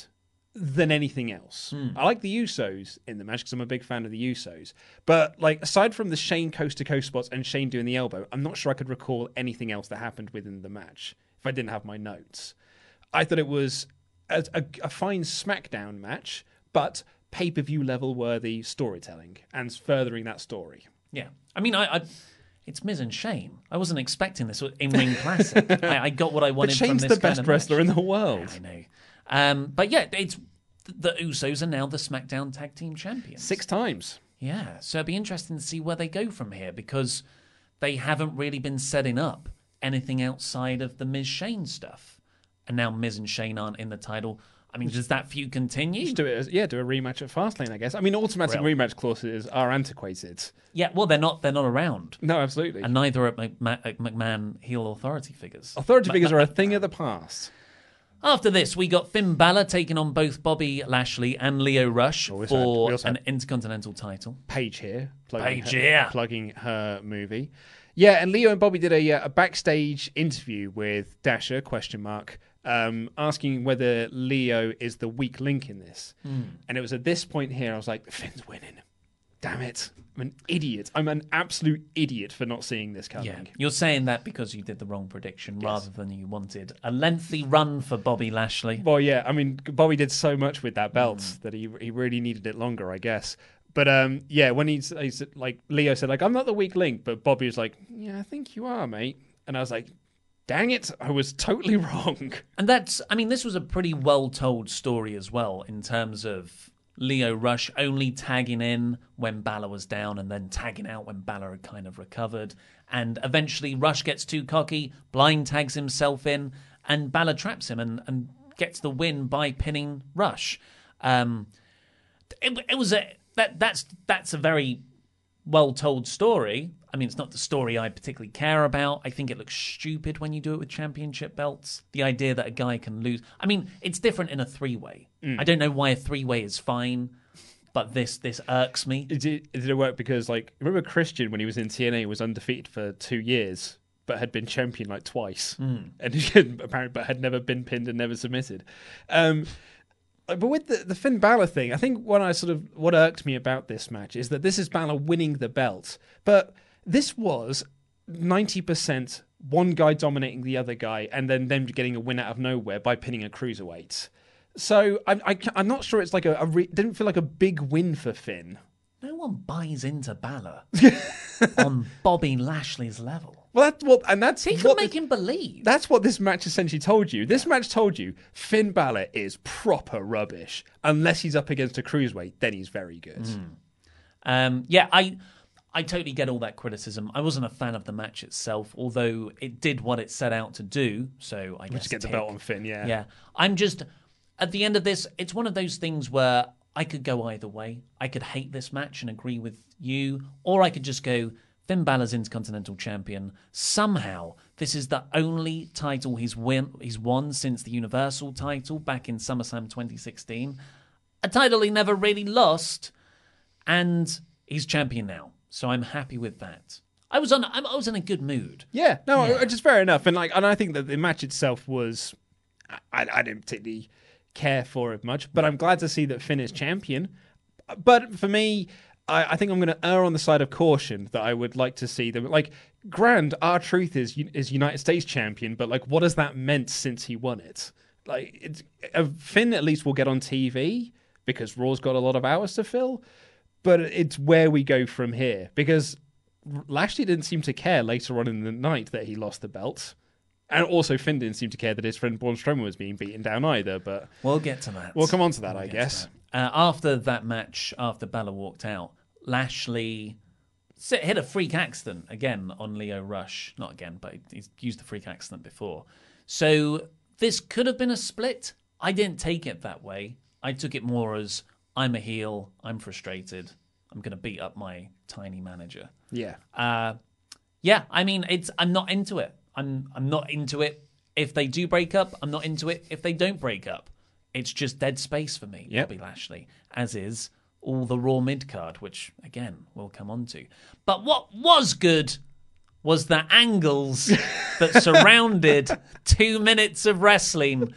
than anything else. Hmm. I like the Usos in the match because I'm a big fan of the Usos. But like aside from the Shane coast to coast spots and Shane doing the elbow, I'm not sure I could recall anything else that happened within the match if I didn't have my notes. I thought it was a, a, a fine SmackDown match, but pay per view level worthy storytelling and furthering that story. Yeah, I mean, I, I it's Miz and Shane. I wasn't expecting this in ring classic. I, I got what I But wanted from Shane's this the kind best of wrestler match. in the world. I know. Um, but yeah, it's the Usos are now the SmackDown Tag Team Champions. Six times. Yeah, so it'd be interesting to see where they go from here because they haven't really been setting up anything outside of the Miz Shane stuff, and now Miz and Shane aren't in the title. I mean, does that feud continue? Just do it as, yeah, do a rematch at Fastlane, I guess. I mean, automatic Real. rematch clauses are antiquated. Yeah, well, they're not. They're not around, No, absolutely. and neither are McMahon, uh, McMahon heel authority figures. Authority Ma- figures ma- are a thing of the past. After this, we got Finn Balor taking on both Bobby Lashley and Lio Rush Oh, we also had- for an intercontinental title. Paige here, plugging Paige her, here. plugging her movie. Yeah, and Lio and Bobby did a, uh, a backstage interview with Dasha question mark, um, asking whether Lio is the weak link in this. And it was at this point here I was like, Finn's winning. Damn it! I'm an idiot. I'm an absolute idiot for not seeing this coming. Yeah, you're saying that because you did the wrong prediction rather than you wanted a lengthy run for Bobby Lashley. Well, yeah, I mean, Bobby did so much with that belt that he he really needed it longer, I guess. But um, yeah, when he's, he's like Lio said, like I'm not the weak link, but Bobby was like, yeah, I think you are, mate. And I was like, dang it, I was totally wrong. And that's, I mean, this was a pretty well told story as well in terms of Lio Rush only tagging in when Balor was down and then tagging out when Balor had kind of recovered. And eventually Rush gets too cocky, blind tags himself in, and Balor traps him and, and gets the win by pinning Rush. Um, it, it was a that that's that's a very well told story. I mean, it's not the story I particularly care about. I think it looks stupid when you do it with championship belts. The idea that a guy can lose. I mean, it's different in a three way. I don't know why a three way is fine, but this this irks me. Did it, did it work because, like, remember Christian when he was in TNA was undefeated for two years, but had been champion like twice, and apparently, but had never been pinned and never submitted. Um, Uh, but with the, the Finn Balor thing, I think what I sort of what irked me about this match is that this is Balor winning the belt, but this was ninety percent one guy dominating the other guy, and then them getting a win out of nowhere by pinning a cruiserweight. So I, I, I'm not sure it's like a, a re- didn't feel like a big win for Finn. No one buys into Balor on Bobby Lashley's level. Well, that's what, and that's He can what make the- him believe. That's what this match essentially told you. This match told you Finn Balor is proper rubbish. Unless he's up against a cruiserweight, then he's very good. Um, yeah, I I totally get all that criticism. I wasn't a fan of the match itself, although it did what it set out to do. So I guess Just get the belt on Finn, yeah. Yeah, I'm just at the end of this. It's one of those things where I could go either way. I could hate this match and agree with you, or I could just go. Finn Balor's Intercontinental Champion. Somehow, this is the only title he's win he's won since the Universal title back in SummerSlam 2016. A title he never really lost, and he's champion now. So I'm happy with that. I was on I'm, was in a good mood. Yeah, no, it's uh, just fair enough. And like, and I think that the match itself was, I, I didn't particularly care for it much, but I'm glad to see that Finn is champion. But for me, I, I think I'm going to err on the side of caution that I would like to see them. Like, grand, R-Truth is is United States champion, but like, what has that meant since he won it? Like, it's, uh, Finn at least will get on TV because Raw's got a lot of hours to fill. But it's where we go from here because Lashley didn't seem to care later on in the night that he lost the belt. And also, Finn didn't seem to care that his friend Braun Strowman was being beaten down either. But We'll get to that. we'll come on to that, I We'll to guess. that. Uh, after that match, after Balor walked out, Lashley hit a freak accident again on Lio Rush. Not again, but he's used the freak accident before. So this could have been a split. I didn't take it that way. I took it more as I'm a heel, I'm frustrated, I'm going to beat up my tiny manager. Yeah. Uh, yeah, I mean, it's I'm not into it. I'm I'm not into it. If they do break up, I'm not into it. If they don't break up, it's just dead space for me, Yep. Bobby Lashley, as is all the Raw mid card, which again we'll come on to. But what was good was the angles that surrounded two minutes of wrestling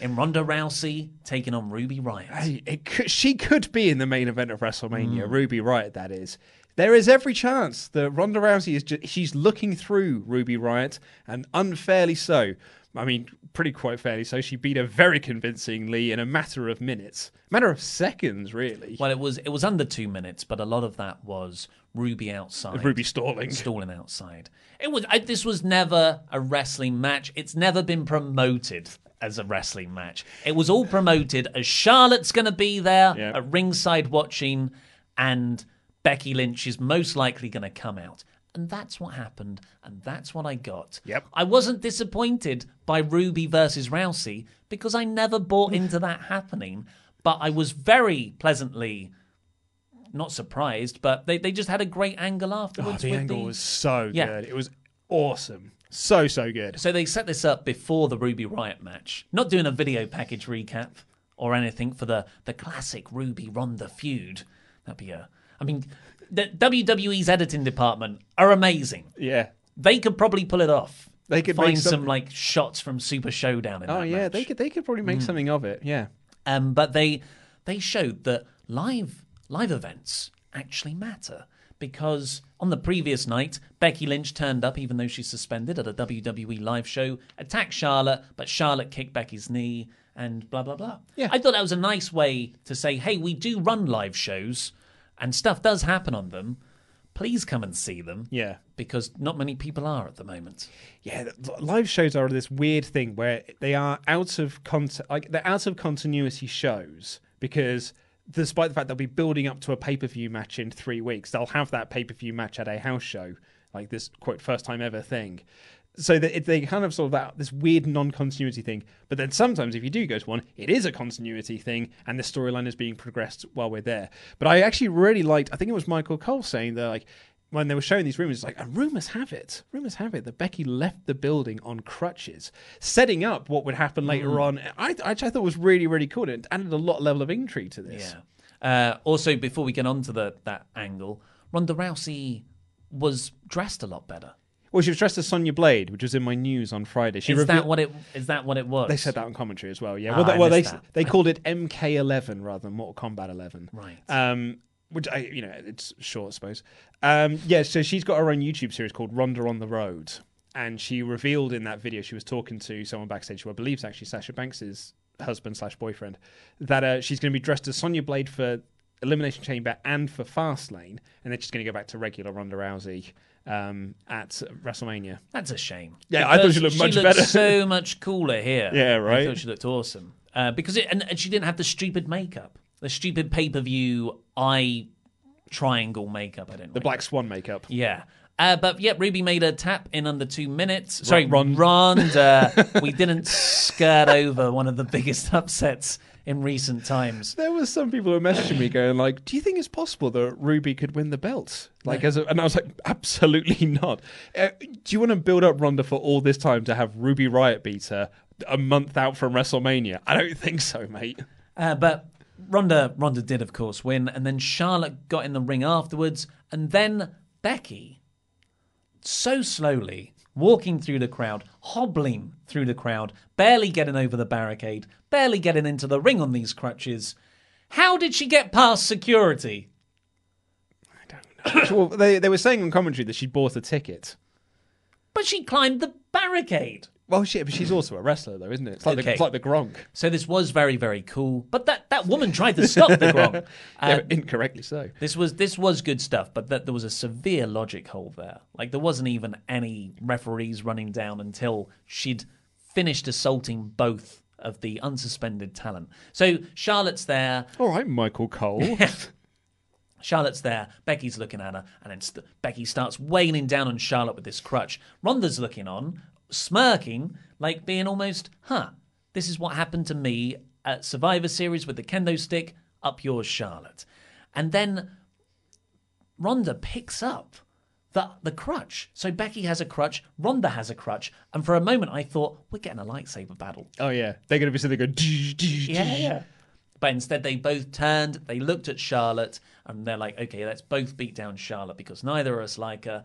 in Ronda Rousey taking on Ruby Riot. Hey, it could, she could be in the main event of WrestleMania. Mm. Ruby Riot, that is. There is every chance that Ronda Rousey is just, she's looking through Ruby Riot, and unfairly so. I mean, pretty quite fairly so. She beat her very convincingly in a matter of minutes, matter of seconds, really. Well, it was it was under two minutes, but a lot of that was Ruby outside, Ruby stalling. stalling outside. It was I, this was never a wrestling match. It's never been promoted as a wrestling match. It was all promoted as Charlotte's going to be there Yeah. at ringside watching, and Becky Lynch is most likely going to come out. And that's what happened, and that's what I got. Yep. I wasn't disappointed by Ruby versus Rousey because I never bought into that happening, but I was very pleasantly not surprised, but they, they just had a great angle Oh, afterwards. the with angle the- was so Yeah. good. It was awesome. So, so good. So they set this up before the Ruby Riot match. Not doing a video package recap or anything for the, the classic Ruby Ronda feud. That'd be a. I mean, the WWE's editing department are amazing. Yeah. They could probably pull it off. They could find some... some- like shots from Super Showdown in Oh yeah, match. they could they could probably make Mm. something of it. Yeah. Um, but they they showed that live live events actually matter because on the previous night, Becky Lynch turned up even though she's suspended at a WWE live show, attacked Charlotte, but Charlotte kicked Becky's knee and blah blah blah. Yeah. I thought that was a nice way to say, hey, we do run live shows and stuff does happen on them. Please come and see them. Yeah. Because not many people are at the moment. Yeah, live shows are this weird thing where they are out of cont- like they're out of continuity shows because despite the fact they'll be building up to a pay-per-view match in 3 weeks, they'll have that pay-per-view match at a house show, like this quote first time ever thing. So that it, they kind of sort of that this weird non-continuity thing, but then sometimes if you do go to one, it is a continuity thing, and the storyline is being progressed while we're there. But I actually really liked. I think it was Michael Cole saying that like when they were showing these rumors, like, and rumors have it, rumors have it that Becky left the building on crutches, setting up what would happen later Mm. on. I, I, I thought was really, really cool. and It added a lot of level of intrigue to this. Yeah. Uh, also, before we get on to the, that angle, Ronda Rousey was dressed a lot better. Well, she was dressed as Sonya Blade, which was in my news on Friday. She is revealed- that what it is? That what it was? They said that on commentary as well. Yeah. Ah, well, they, well they they called it MK11 rather than Mortal Kombat 11. Right. Um, which I, you know, it's short, I suppose. Um, yeah. So she's got her own YouTube series called Ronda on the Road, and she revealed in that video she was talking to someone backstage who I believe is actually Sasha Banks's husband slash boyfriend that uh, she's going to be dressed as Sonya Blade for Elimination Chamber and for Fastlane, and then she's going to go back to regular Ronda Rousey um, at WrestleMania. That's a shame. Yeah, I thought she Because looked much she better. so much cooler here. Yeah, right. I thought she looked awesome uh, because it, and, and she didn't have the stupid makeup, the stupid pay per view eye triangle makeup. I don't. Know. The Black Swan makeup. Yeah. Uh, but yeah, Ruby made a tap in under two minutes. Sorry, Ron- Ronda. we didn't skirt over one of the biggest upsets in recent times. There was some people who were messaging me going like, "Do you think it's possible that Ruby could win the belt?" Like, as a, and I was like, "Absolutely not." Uh, do you want to build up Ronda for all this time to have Ruby Riot beat her a month out from WrestleMania? I don't think so, mate. Uh, but Ronda, Ronda did, of course, win, and then Charlotte got in the ring afterwards, and then Becky, so slowly walking through the crowd, hobbling through the crowd, barely getting over the barricade, barely getting into the ring on these crutches. How did she get past security? I don't know. well, they they were saying on commentary that she bought a ticket. But she climbed the barricade. Well, shit, but she's also a wrestler, though, isn't it? It's like, the, it's like the Gronk. So this was very, very cool. But that, that woman tried to stop the Gronk. Yeah, um, incorrectly so. This was this was good stuff, but that there was a severe logic hole there. Like there wasn't even any referees running down until she'd finished assaulting both of the unsuspended talent. So Charlotte's there. All right, Michael Cole. Charlotte's there. Becky's looking at her, and then st- Becky starts wailing down on Charlotte with this crutch. Ronda's looking on, smirking, like being almost, "Huh, this is what happened to me at Survivor Series with the kendo stick. Up yours, Charlotte." And then Ronda picks up the the crutch. So Becky has a crutch, Ronda has a crutch, and for a moment I thought we're getting a lightsaber battle. oh yeah, they're going to be sitting there going. Yeah, yeah. But instead, they both turned, they looked at Charlotte, and they're like, okay, let's both beat down Charlotte because neither of us like her.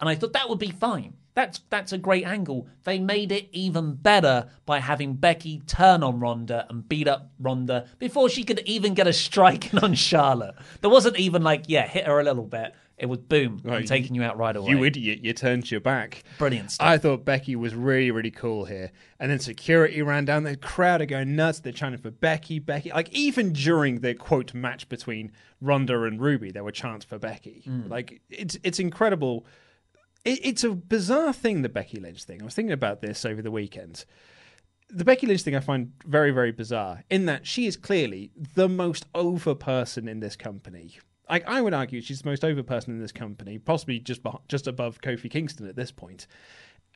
And I thought that would be fine. That's that's a great angle. They made it even better by having Becky turn on Ronda and beat up Ronda before she could even get a strike in on Charlotte. There wasn't even like, yeah, hit her a little bit. It was boom, I'm Right, taking you out right away. You idiot! You turned your back. Brilliant stuff. I thought Becky was really, really cool here. And then security ran down. The crowd are going nuts. They're chanting for Becky, Becky. Like even during the quote match between Ronda and Ruby, there were chants for Becky. Mm. Like it's it's incredible. It, it's a bizarre thing, the Becky Lynch thing. I was thinking about this over the weekend. The Becky Lynch thing I find very, very bizarre in that she is clearly the most over person in this company. Like I would argue she's the most over person in this company, possibly just just above Kofi Kingston at this point.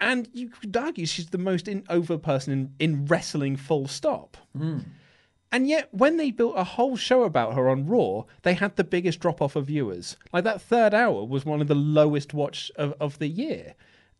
And you could argue she's the most in, over person in, in wrestling, full stop. Hmm. And yet, when they built a whole show about her on Raw, they had the biggest drop off of viewers. Like that third hour was one of the lowest watch of, of the year.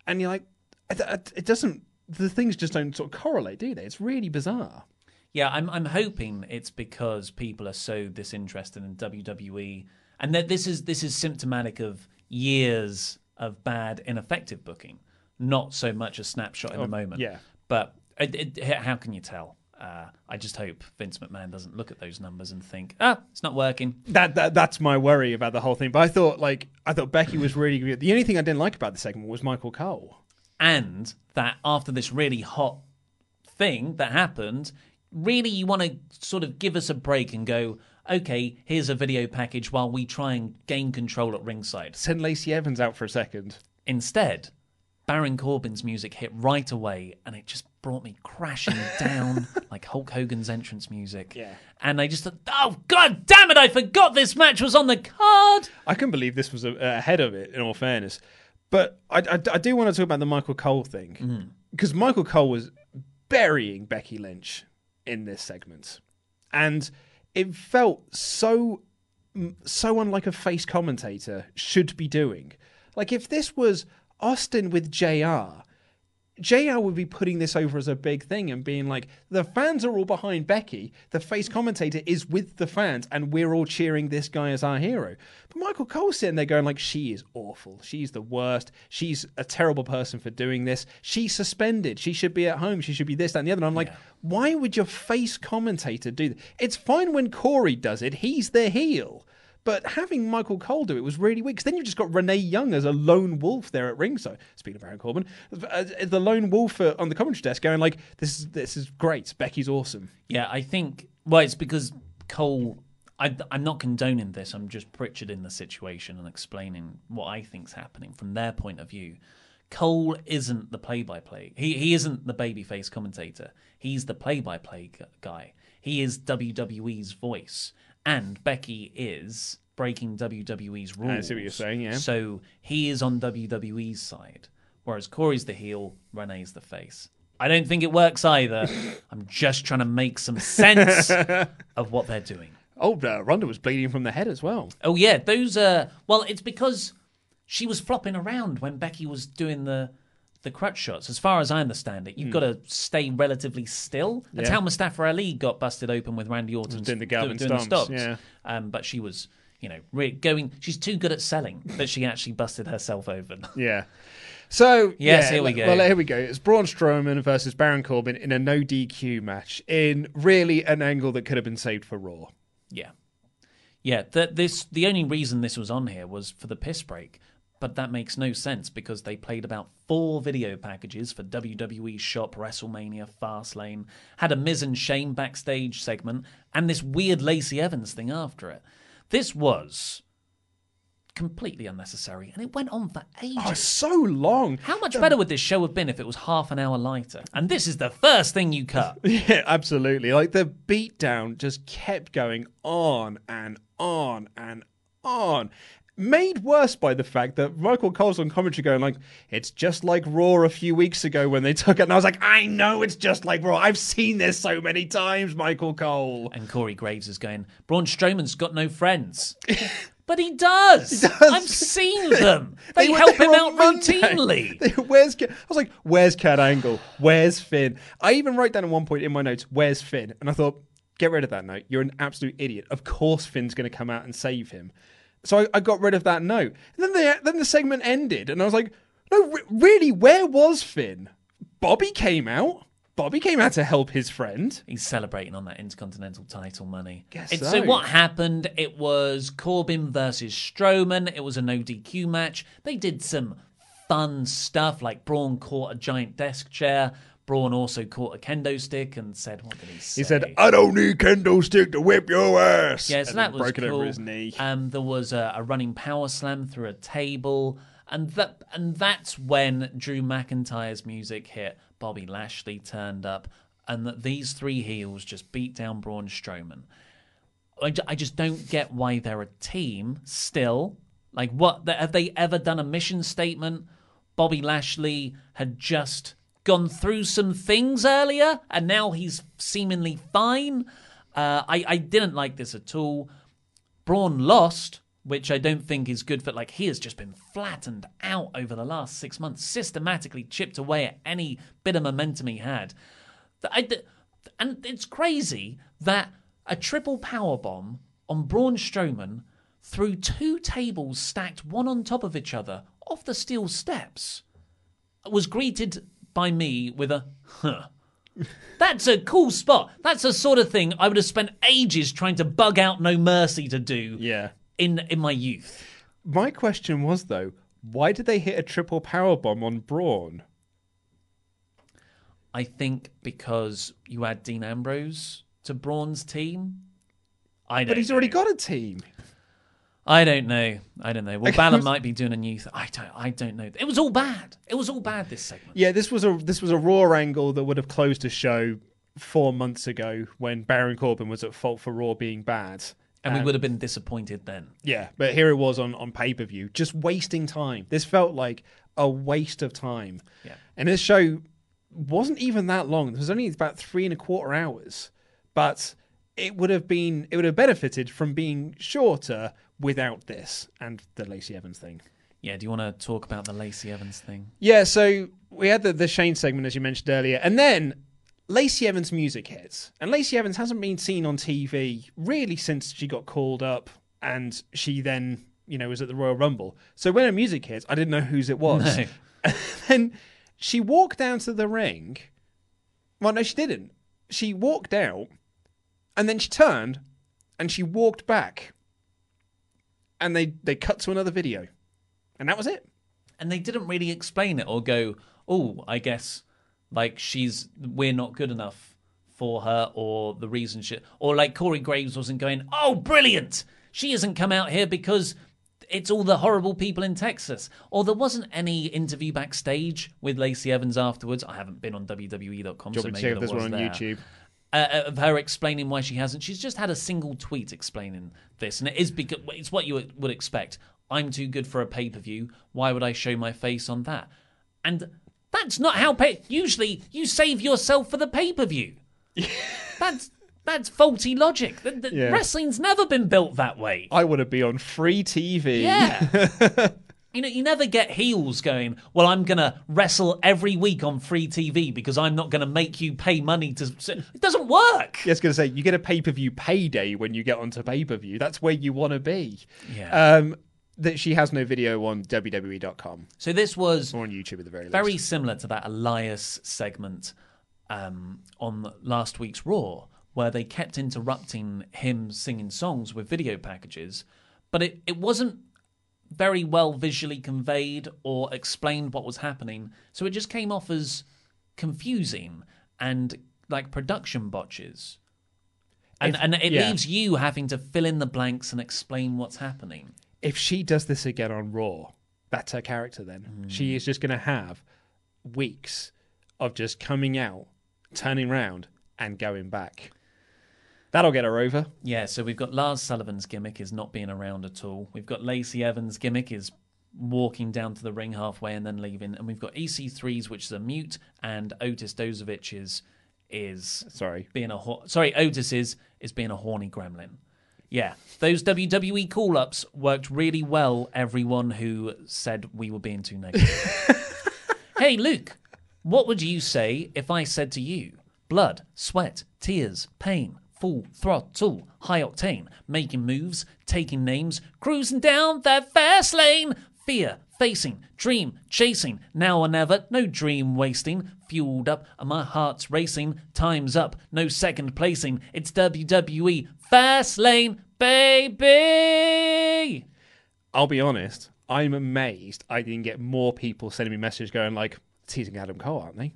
And you're like, it, doesn't, the things just don't sort of correlate, do they? It's really bizarre. Yeah, I'm I'm hoping it's because people are so disinterested in WWE, and that this is this is symptomatic of years of bad, ineffective booking, not so much a snapshot in Oh, the moment. yeah. But it, it, how can you tell? Uh, I just hope Vince McMahon doesn't look at those numbers and think, ah, it's not working. That, that that's my worry about the whole thing. But I thought like I thought Becky was really good. The only thing I didn't like about the segment was Michael Cole. and that after this really hot thing that happened, really you want to sort of give us a break and go, okay, here's a video package while we try and gain control at ringside. Send Lacey Evans out for a second. Instead, Baron Corbin's music hit right away and it just brought me crashing down like Hulk Hogan's entrance music. Yeah. And I just thought, oh, god damn it, I forgot this match was on the card. I couldn't believe this was a, ahead of it. In all fairness, but I, I, I do want to talk about the Michael Cole thing mm. because Michael Cole was burying Becky Lynch in this segment, and it felt so so unlike a face commentator should be doing. Like if this was Austin with JR, JR would be putting this over as a big thing and being like, the fans are all behind Becky. The face commentator is with the fans, and we're all cheering this guy as our hero. But Michael Cole's sitting there going like, she is awful. She's the worst. She's a terrible person for doing this. She's suspended. She should be at home. She should be this, that, and the other. And I'm like, why would your face commentator do that? It's fine when Corey does it. He's the heel. But having Michael Cole do it was really weak. Because then you've just got Renee Young as a lone wolf there at ringside. Speaking of Baron Corbin, as the lone wolf uh, on the commentary desk, going like, "This is this is great. Becky's awesome." Yeah, I think. Well, it's because Cole. I, I'm not condoning this. I'm just Pritchard in the situation and explaining what I think's happening from their point of view. Cole isn't the play-by-play. He he isn't the babyface commentator. He's the play-by-play guy. He is WWE's voice, and Becky is breaking WWE's rules. I see what you're saying, yeah. So he is on WWE's side, whereas Corey's the heel, Renee's the face. I don't think it works either. I'm just trying to make some sense of what they're doing. Oh, uh, Ronda was bleeding from the head as well. Oh yeah, those are well. It's because she was flopping around when Becky was doing the the crutch shots. As far as I understand it, you've got to stay relatively still. That's. Yeah. how Mustafa Ali got busted open with Randy Orton doing the Garvin doing the stomps, stops. yeah. Um, but she was, you know, re- going. She's too good at selling that she actually busted herself open. Yeah. So Yes, yeah, here we go. Well, here we go. It's Braun Strowman versus Baron Corbin in a no DQ match in really an angle that could have been saved for Raw. Yeah, yeah. That this the only reason this was on here was for the piss break, but that makes no sense because they played about four video packages for WWE Shop, WrestleMania, Fastlane, had a Miz and Shane backstage segment, and this weird Lacey Evans thing after it. This was completely unnecessary, and it went on for oh, ages. Oh, so long. How much better would this show have been if it was half an hour lighter? And this is the first thing you cut. Yeah, absolutely. Like the beatdown just kept going on and on and on. Made worse by the fact that Michael Cole's on commentary going like, it's just like Raw a few weeks ago when they took it. And I was like, I know it's just like Raw. I've seen this so many times, Michael Cole. And Corey Graves is going, Braun Strowman's got no friends. But he does. I've seen them. They, were help him out Monday. routinely. They- Where's I was like, where's Kurt Angle? Where's Finn? I even wrote down at one point in my notes, where's Finn? And I thought, get rid of that note. You're an absolute idiot. Of course Finn's going to come out and save him. So I, I got rid of that note. And then the then the segment ended, and I was like, no, re- really, where was Finn? Bobby came out. Bobby came out to help his friend. He's celebrating on that Intercontinental title money. Guess It's- so. what happened? It was Corbin versus Strowman. It was a no DQ match. They did some fun stuff, like Braun caught a giant desk chair. Braun also caught a kendo stick and said, "What did he say?" He said, "I don't need kendo stick to whip your ass." Yeah, so And that was broke it cool. over his knee. Um, there was a, a running power slam through a table, and that and that's when Drew McIntyre's music hit. Bobby Lashley turned up, and that these three heels just beat down Braun Strowman. I, I just don't get why they're a team still. Like, what have they ever done a mission statement? Bobby Lashley had just gone through some things earlier, and now he's seemingly fine. Uh, I, I didn't like this at all. Braun lost, which I don't think is good for. Like he has just been flattened out over the last six months, systematically chipped away at any bit of momentum he had. I and it's crazy that a triple power bomb on Braun Strowman through two tables stacked one on top of each other off the steel steps was greeted by me with a huh. That's a cool spot. That's a sort of thing I would have spent ages trying to bug out No Mercy to do Yeah. in in my youth. My question was though, why did they hit a triple power bomb on Braun? I think because you add Dean Ambrose to Braun's team. I don't But he's know. already got a team. I don't know. I don't know. Well, Balor might be doing a new. Th- I don't. I don't know. It was all bad. It was all bad. This segment. Yeah, this was a this was a Raw angle that would have closed a show four months ago when Baron Corbin was at fault for Raw being bad. And we Um, would have been disappointed then. Yeah, but here it was on, on pay per view, just wasting time. This felt like a waste of time. Yeah. And this show wasn't even that long. It was only about three and a quarter hours. But it would have been it would have benefited from being shorter without this and the Lacey Evans thing. Yeah. Do you want to talk about the Lacey Evans thing? Yeah, so we had the, the Shane segment, as you mentioned earlier, and then Lacey Evans' music hits. And Lacey Evans hasn't been seen on TV really since she got called up and she then, you know, was at the Royal Rumble. So when her music hits, I didn't know whose it was. No. And then she walked down to the ring. Well, no, she didn't. She walked out and then she turned and she walked back. And they, they cut to another video. And that was it. And they didn't really explain it or go, "Oh, I guess like she's we're not good enough for her," or the reason she, or like Corey Graves wasn't going, "Oh, brilliant! She hasn't come out here because." It's all the horrible people in Texas. Or there wasn't any interview backstage with Lacey Evans afterwards. I haven't been on WWE.com, so want me to maybe there was one on there. YouTube? Uh, of her explaining why she hasn't. She's just had a single tweet explaining this, and it is because it's what you would expect. I'm too good for a pay per view. Why would I show my face on that? And that's not how pay. Usually, you save yourself for the pay per view. that's that's faulty logic. The, the- Yeah. Wrestling's never been built that way. I want to be on free TV. Yeah. You know, you never get heels going, well, I'm going to wrestle every week on free TV because I'm not going to make you pay money to. It doesn't work. Yeah, I was going to say, you get a pay per view payday when you get onto pay per view. That's where you want to be. Yeah. Um, that she has no video on WWE.com So this was or on YouTube at the very least. very similar to that Elias segment um, on last week's Raw, where they kept interrupting him singing songs with video packages, but it, it wasn't very well visually conveyed or explained what was happening, so it just came off as confusing and like production botches. And, If- and it yeah. leaves you having to fill in the blanks and explain what's happening. If she does this again on Raw, that's her character then. Mm. She is just going to have weeks of just coming out, turning round, and going back. That'll get her over. Yeah, so we've got Lars Sullivan's gimmick is not being around at all. We've got Lacey Evans' gimmick is walking down to the ring halfway and then leaving, and we've got EC3's which is a mute, and Otis Dozovic's is Sorry. being a ho- sorry Otis is is being a horny gremlin. Yeah, those WWE call ups worked really well. Everyone who said we were being too negative. hey Luke, what would you say if I said to you, blood, sweat, tears, pain, full throttle, high octane, making moves, taking names, cruising down that fast lane, fear, facing, dream, chasing, now or never, no dream wasting, fueled up, and my heart's racing, time's up, no second placing, it's WWE fast lane, baby. I'll be honest. I'm amazed I didn't get more people sending me messages going like, teasing Adam Cole, aren't they?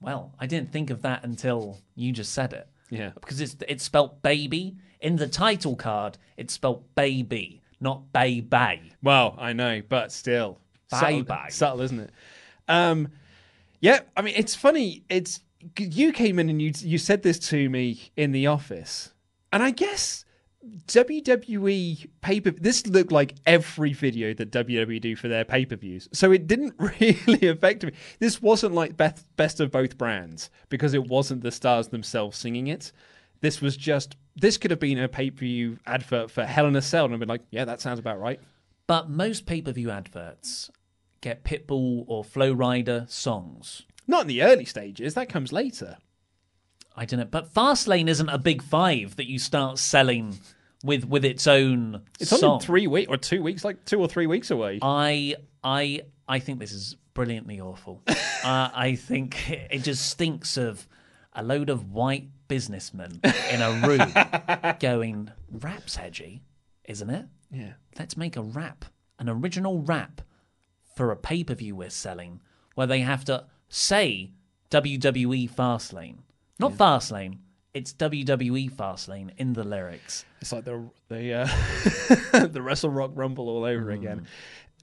Well, I didn't think of that until you just said it. Yeah. Because it's it's spelt baby. In the title card, it's spelt baby, not bay bay. Well, I know, but still, subtle, Bye-bye. subtle, isn't it? Um, yeah, I mean, it's funny. It's you came in and you you said this to me in the office, and I guess WWE paper. This looked like every video that WWE do for their pay per views, so it didn't really affect me. This wasn't like best best of both brands because it wasn't the stars themselves singing it. This was just this could have been a pay per view advert for Hell in a Cell, and I've been like, yeah, that sounds about right. But most pay per view adverts get Pitbull or Flo Rida songs. Not in the early stages. That comes later. I don't know. But Fastlane isn't a big five that you start selling with with its own It's song. on in three weeks or two weeks, like two or three weeks away. I I I think this is brilliantly awful. uh, I think it just stinks of a load of white businessmen in a room going, "Rap's edgy, isn't it? Yeah. Let's make a rap, an original rap for a pay per view we're selling, where they have to say WWE Fastlane, not Fastlane." It's WWE Fastlane in the lyrics. It's like the the uh, the Wrestle Rock Rumble all over again.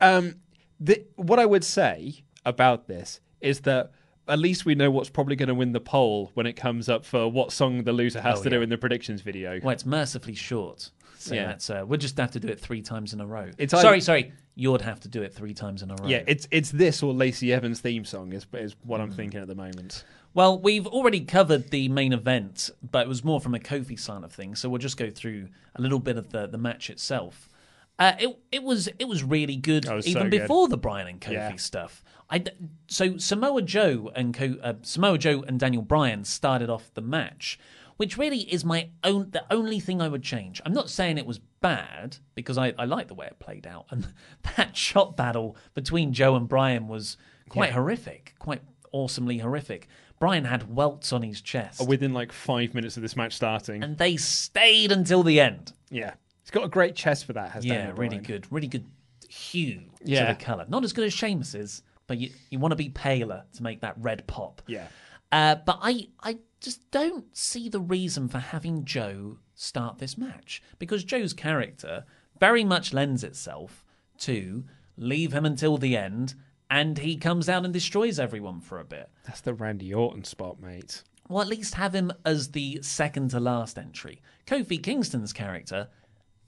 Um, the, what I would say about this is that at least we know what's probably going to win the poll when it comes up for what song the loser has Oh, to do in the predictions video. Well, it's mercifully short. So Yeah. that's uh, we'll just have to do it three times in a row. It's sorry, either- sorry. You'd have to do it three times in a row. Yeah, it's it's this or Lacey Evans' theme song is is what Mm. I'm thinking at the moment. Well, we've already covered the main event, but it was more from a Kofi side of things. So we'll just go through a little bit of the, the match itself. Uh, it it was it was really good was even so good. before the Bryan and Kofi Yeah. stuff. I so Samoa Joe and Co- uh, Samoa Joe and Daniel Bryan started off the match, which really is my own the only thing I would change. I'm not saying it was bad because I, I like the way it played out, and that shot battle between Joe and Bryan was quite Yeah. horrific, quite awesomely horrific. Bryan had welts on his chest, Within like five minutes of this match starting, and they stayed until the end. yeah, he's got a great chest for that. Has Yeah, Daniel really Bryan. good, really good hue Yeah. to the color. Not as good as Sheamus's, but you you want to be paler to make that red pop. Yeah, Uh, but I I just don't see the reason for having Joe start this match because Joe's character very much lends itself to leave him until the end, and he comes out and destroys everyone for a bit. that's the Randy Orton spot, mate. Well, at least have him as the second to last entry. Kofi Kingston's character,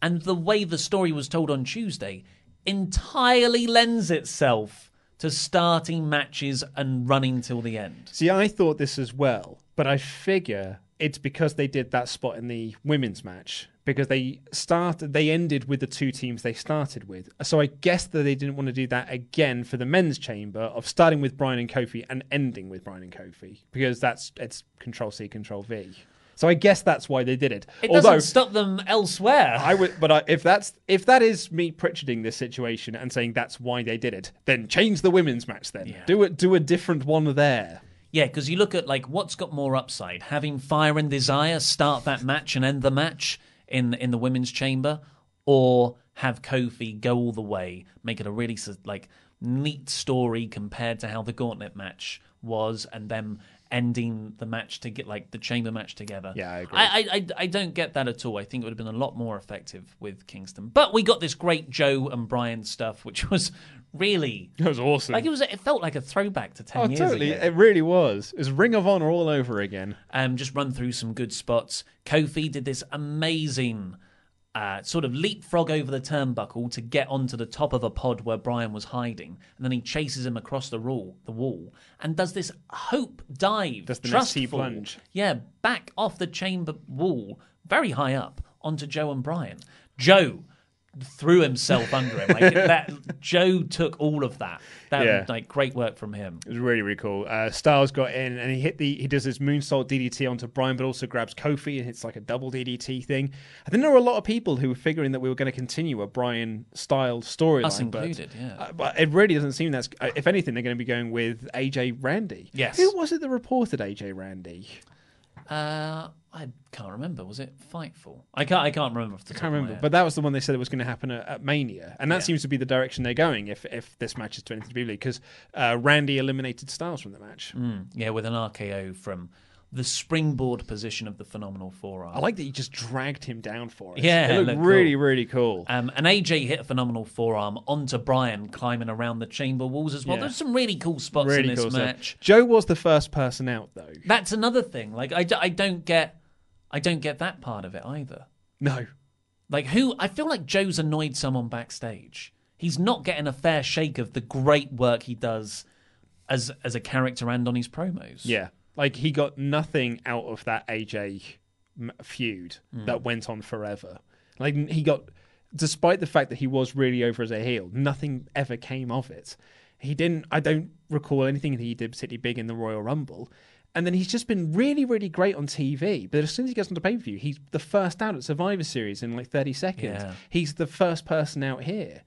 and the way the story was told on Tuesday, entirely lends itself to starting matches and running till the end. See, I thought this as well, but I figure it's because they did that spot in the women's match because they started they ended with the two teams they started with. So I guess that they didn't want to do that again for the men's chamber of starting with Bryan and Kofi and ending with Bryan and Kofi because that's it's control C control V. So I guess that's why they did it. It Although doesn't stop them elsewhere. I would, but I, if that's if that is me Pritcharding this situation and saying that's why they did it, then change the women's match. Then do it, do a different one there. Yeah, because you look at like what's got more upside: having Fire and Desire start that match and end the match in in the women's chamber, or have Kofi go all the way, make it a really like neat story compared to how the Gauntlet match was, and them ending the match to get like the chamber match together. Yeah, I agree. I, I, I, I don't get that at all. I think it would have been a lot more effective with Kingston, but we got this great Joe and Bryan stuff, which was really It was awesome. like it was. It felt like a throwback to ten oh, years totally! ago. It really was. It was Ring of Honor all over again. Um, just run through some good spots. Kofi did this amazing uh, sort of leapfrog over the turnbuckle to get onto the top of a pod where Bryan was hiding, and then he chases him across the wall, the wall, and does this hope dive, Does the trust Nessie plunge. Yeah, back off the chamber wall, very high up onto Joe and Bryan. Joe threw himself under him. Like that, Joe took all of that. That Yeah. like great work from him. It was really, really cool. Uh, Styles got in and he hit the he does his moonsault DDT onto Bryan, but also grabs Kofi and hits like a double DDT thing. I think there were a lot of people who were figuring that we were going to continue a Bryan style storyline, Us but- yeah. uh, but it really doesn't seem that's. Uh, if anything, they're going to be going with AJ Randy. Yes. Who was it that reported AJ Randy? Uh, I can't remember. Was it Fightful? I can't. I can't remember. Off the I can't remember, but that was the one they said it was going to happen at, at Mania, and that Yeah. seems to be the direction they're going. If if this match is to anything to be because uh, Randy eliminated Styles from the match. Mm, yeah, with an RKO from the springboard position of the phenomenal forearm. I like that you just dragged him down for it. Yeah, it looked looked really, cool. really cool. Um, and AJ hit a phenomenal forearm onto Bryan, climbing around the chamber walls as well. Yeah. There's some really cool spots really in this cool stuff. match. Joe was the first person out, though. That's another thing. Like I, d- I don't get, I don't get that part of it either. No, Like who? I feel like Joe's annoyed someone backstage. He's not getting a fair shake of the great work he does as as a character and on his promos. yeah, like he got nothing out of that AJ feud Hmm. that went on forever. Like he got, despite the fact that he was really over as a heel, nothing ever came of it. He didn't. I don't recall anything that he did particularly big in the Royal Rumble. And then he's just been really, really great on TV. But as soon as he gets onto pay per view, he's the first out at Survivor Series in like 30 seconds. Yeah. He's the first person out here.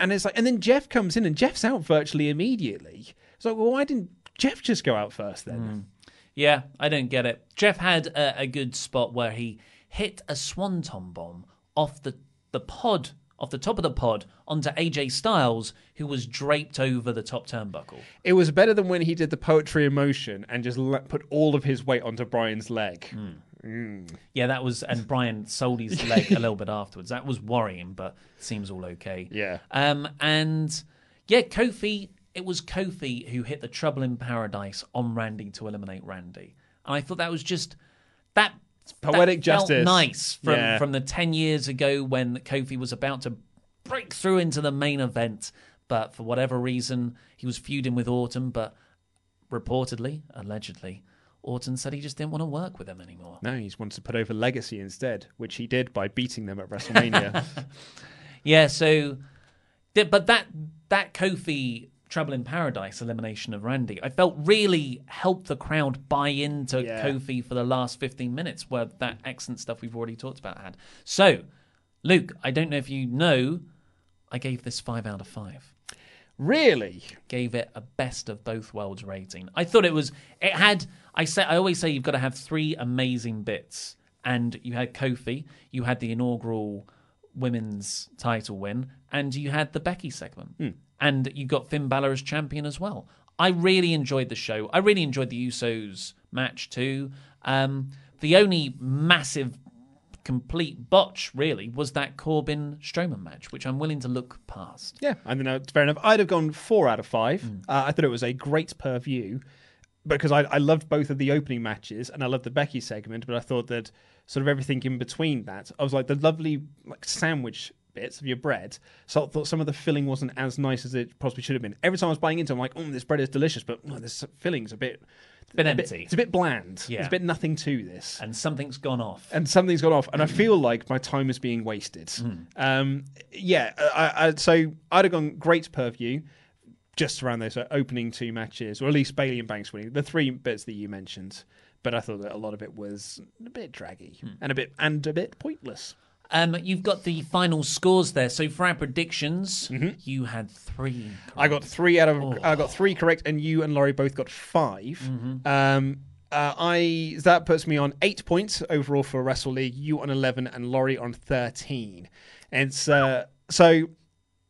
And it's like, and then Jeff comes in and Jeff's out virtually immediately. It's like, well, why didn't Jeff just go out first then? Yeah, I don't get it. Jeff had a, a good spot where he hit a swanton bomb off the, the pod, off the top of the pod, onto AJ Styles, who was draped over the top turnbuckle. It was better than when he did the poetry in motion and just let, put all of his weight onto Bryan's leg. Mm. Yeah, that was, and Bryan sold his leg a little bit afterwards. That was worrying, but seems all okay. Yeah. Um, and yeah, Kofi, it was Kofi who hit the Trouble in Paradise on Randy to eliminate Randy. And I thought that was just that poetic that felt justice. nice from Yeah. from the 10 years ago when Kofi was about to break through into the main event. But for whatever reason, he was feuding with Orton, but reportedly, allegedly, Orton said he just didn't want to work with him anymore. No, he just wants to put over Legacy instead, which he did by beating them at WrestleMania. Yeah, so but that that Kofi Trouble in Paradise elimination of Randy, I felt really helped the crowd buy into Yeah. Kofi for the last 15 minutes where that excellent stuff we've already talked about had. So, Luke, I don't know if you know, I gave this 5 out of 5. really? Gave it a best of both worlds rating. I thought it was it had I say I always say you've got to have three amazing bits and you had Kofi, you had the inaugural women's title win, and you had the Becky segment. Hmm. And you got Finn Balor as champion as well. I really enjoyed the show. I really enjoyed the Usos match too. Um, the only massive, complete botch really was that Corbin Strowman match, which I'm willing to look past. Yeah, I don't. It's fair enough. I'd have gone four out of five. Hmm. Uh, I thought it was a great purview because I, I loved both of the opening matches and I loved the Becky segment, but I thought that sort of everything in between that, I was like the lovely like sandwich bits of your bread. So I thought some of the filling wasn't as nice as it possibly should have been. Every time I was buying into, it, I'm like, oh, this bread is delicious, but oh, this filling's a bit. Bit a empty. it's a bit bland. Yeah. There's a bit nothing to this. And something's gone off. and something's gone off, and I feel like my time is being wasted. Um, yeah, I, I, so I'd have gone great per view, just around those uh, opening two matches, or at least Bayley and Banks winning the three bits that you mentioned. But I thought that a lot of it was a bit draggy and a bit and a bit pointless. Um, you've got the final scores there. So for our predictions, you had three. I got three out of I got three correct, and you and Laurie both got 5 Um, uh, I that puts me on eight points overall for Wrestle League. You on eleven, and Laurie on thirteen. And so, so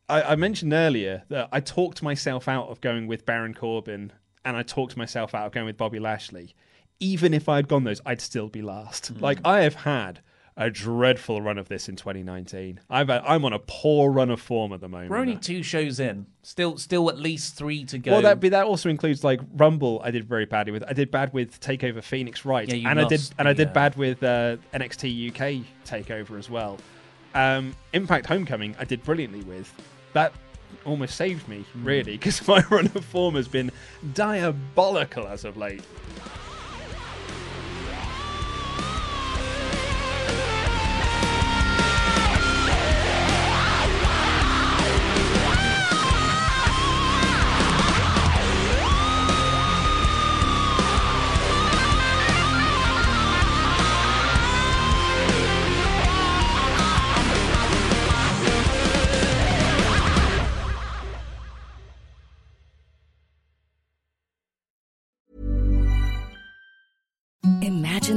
I, I mentioned earlier that I talked myself out of going with Baron Corbin, and I talked myself out of going with Bobby Lashley. Even if I'd gone those, I'd still be last. Like I have had a dreadful run of this in 2019. I've I'm on a poor run of form at the moment. We're only two shows in. Still, still at least three to go. Well, that but that also includes like Rumble. I did very badly with. I did bad with Takeover Phoenix right? Yeah, you and I did lost and I did uh, bad with uh, NXT UK Takeover as well. Um, Impact Homecoming, I did brilliantly with. That almost saved me Hmm. really because my run of form has been diabolical as of late.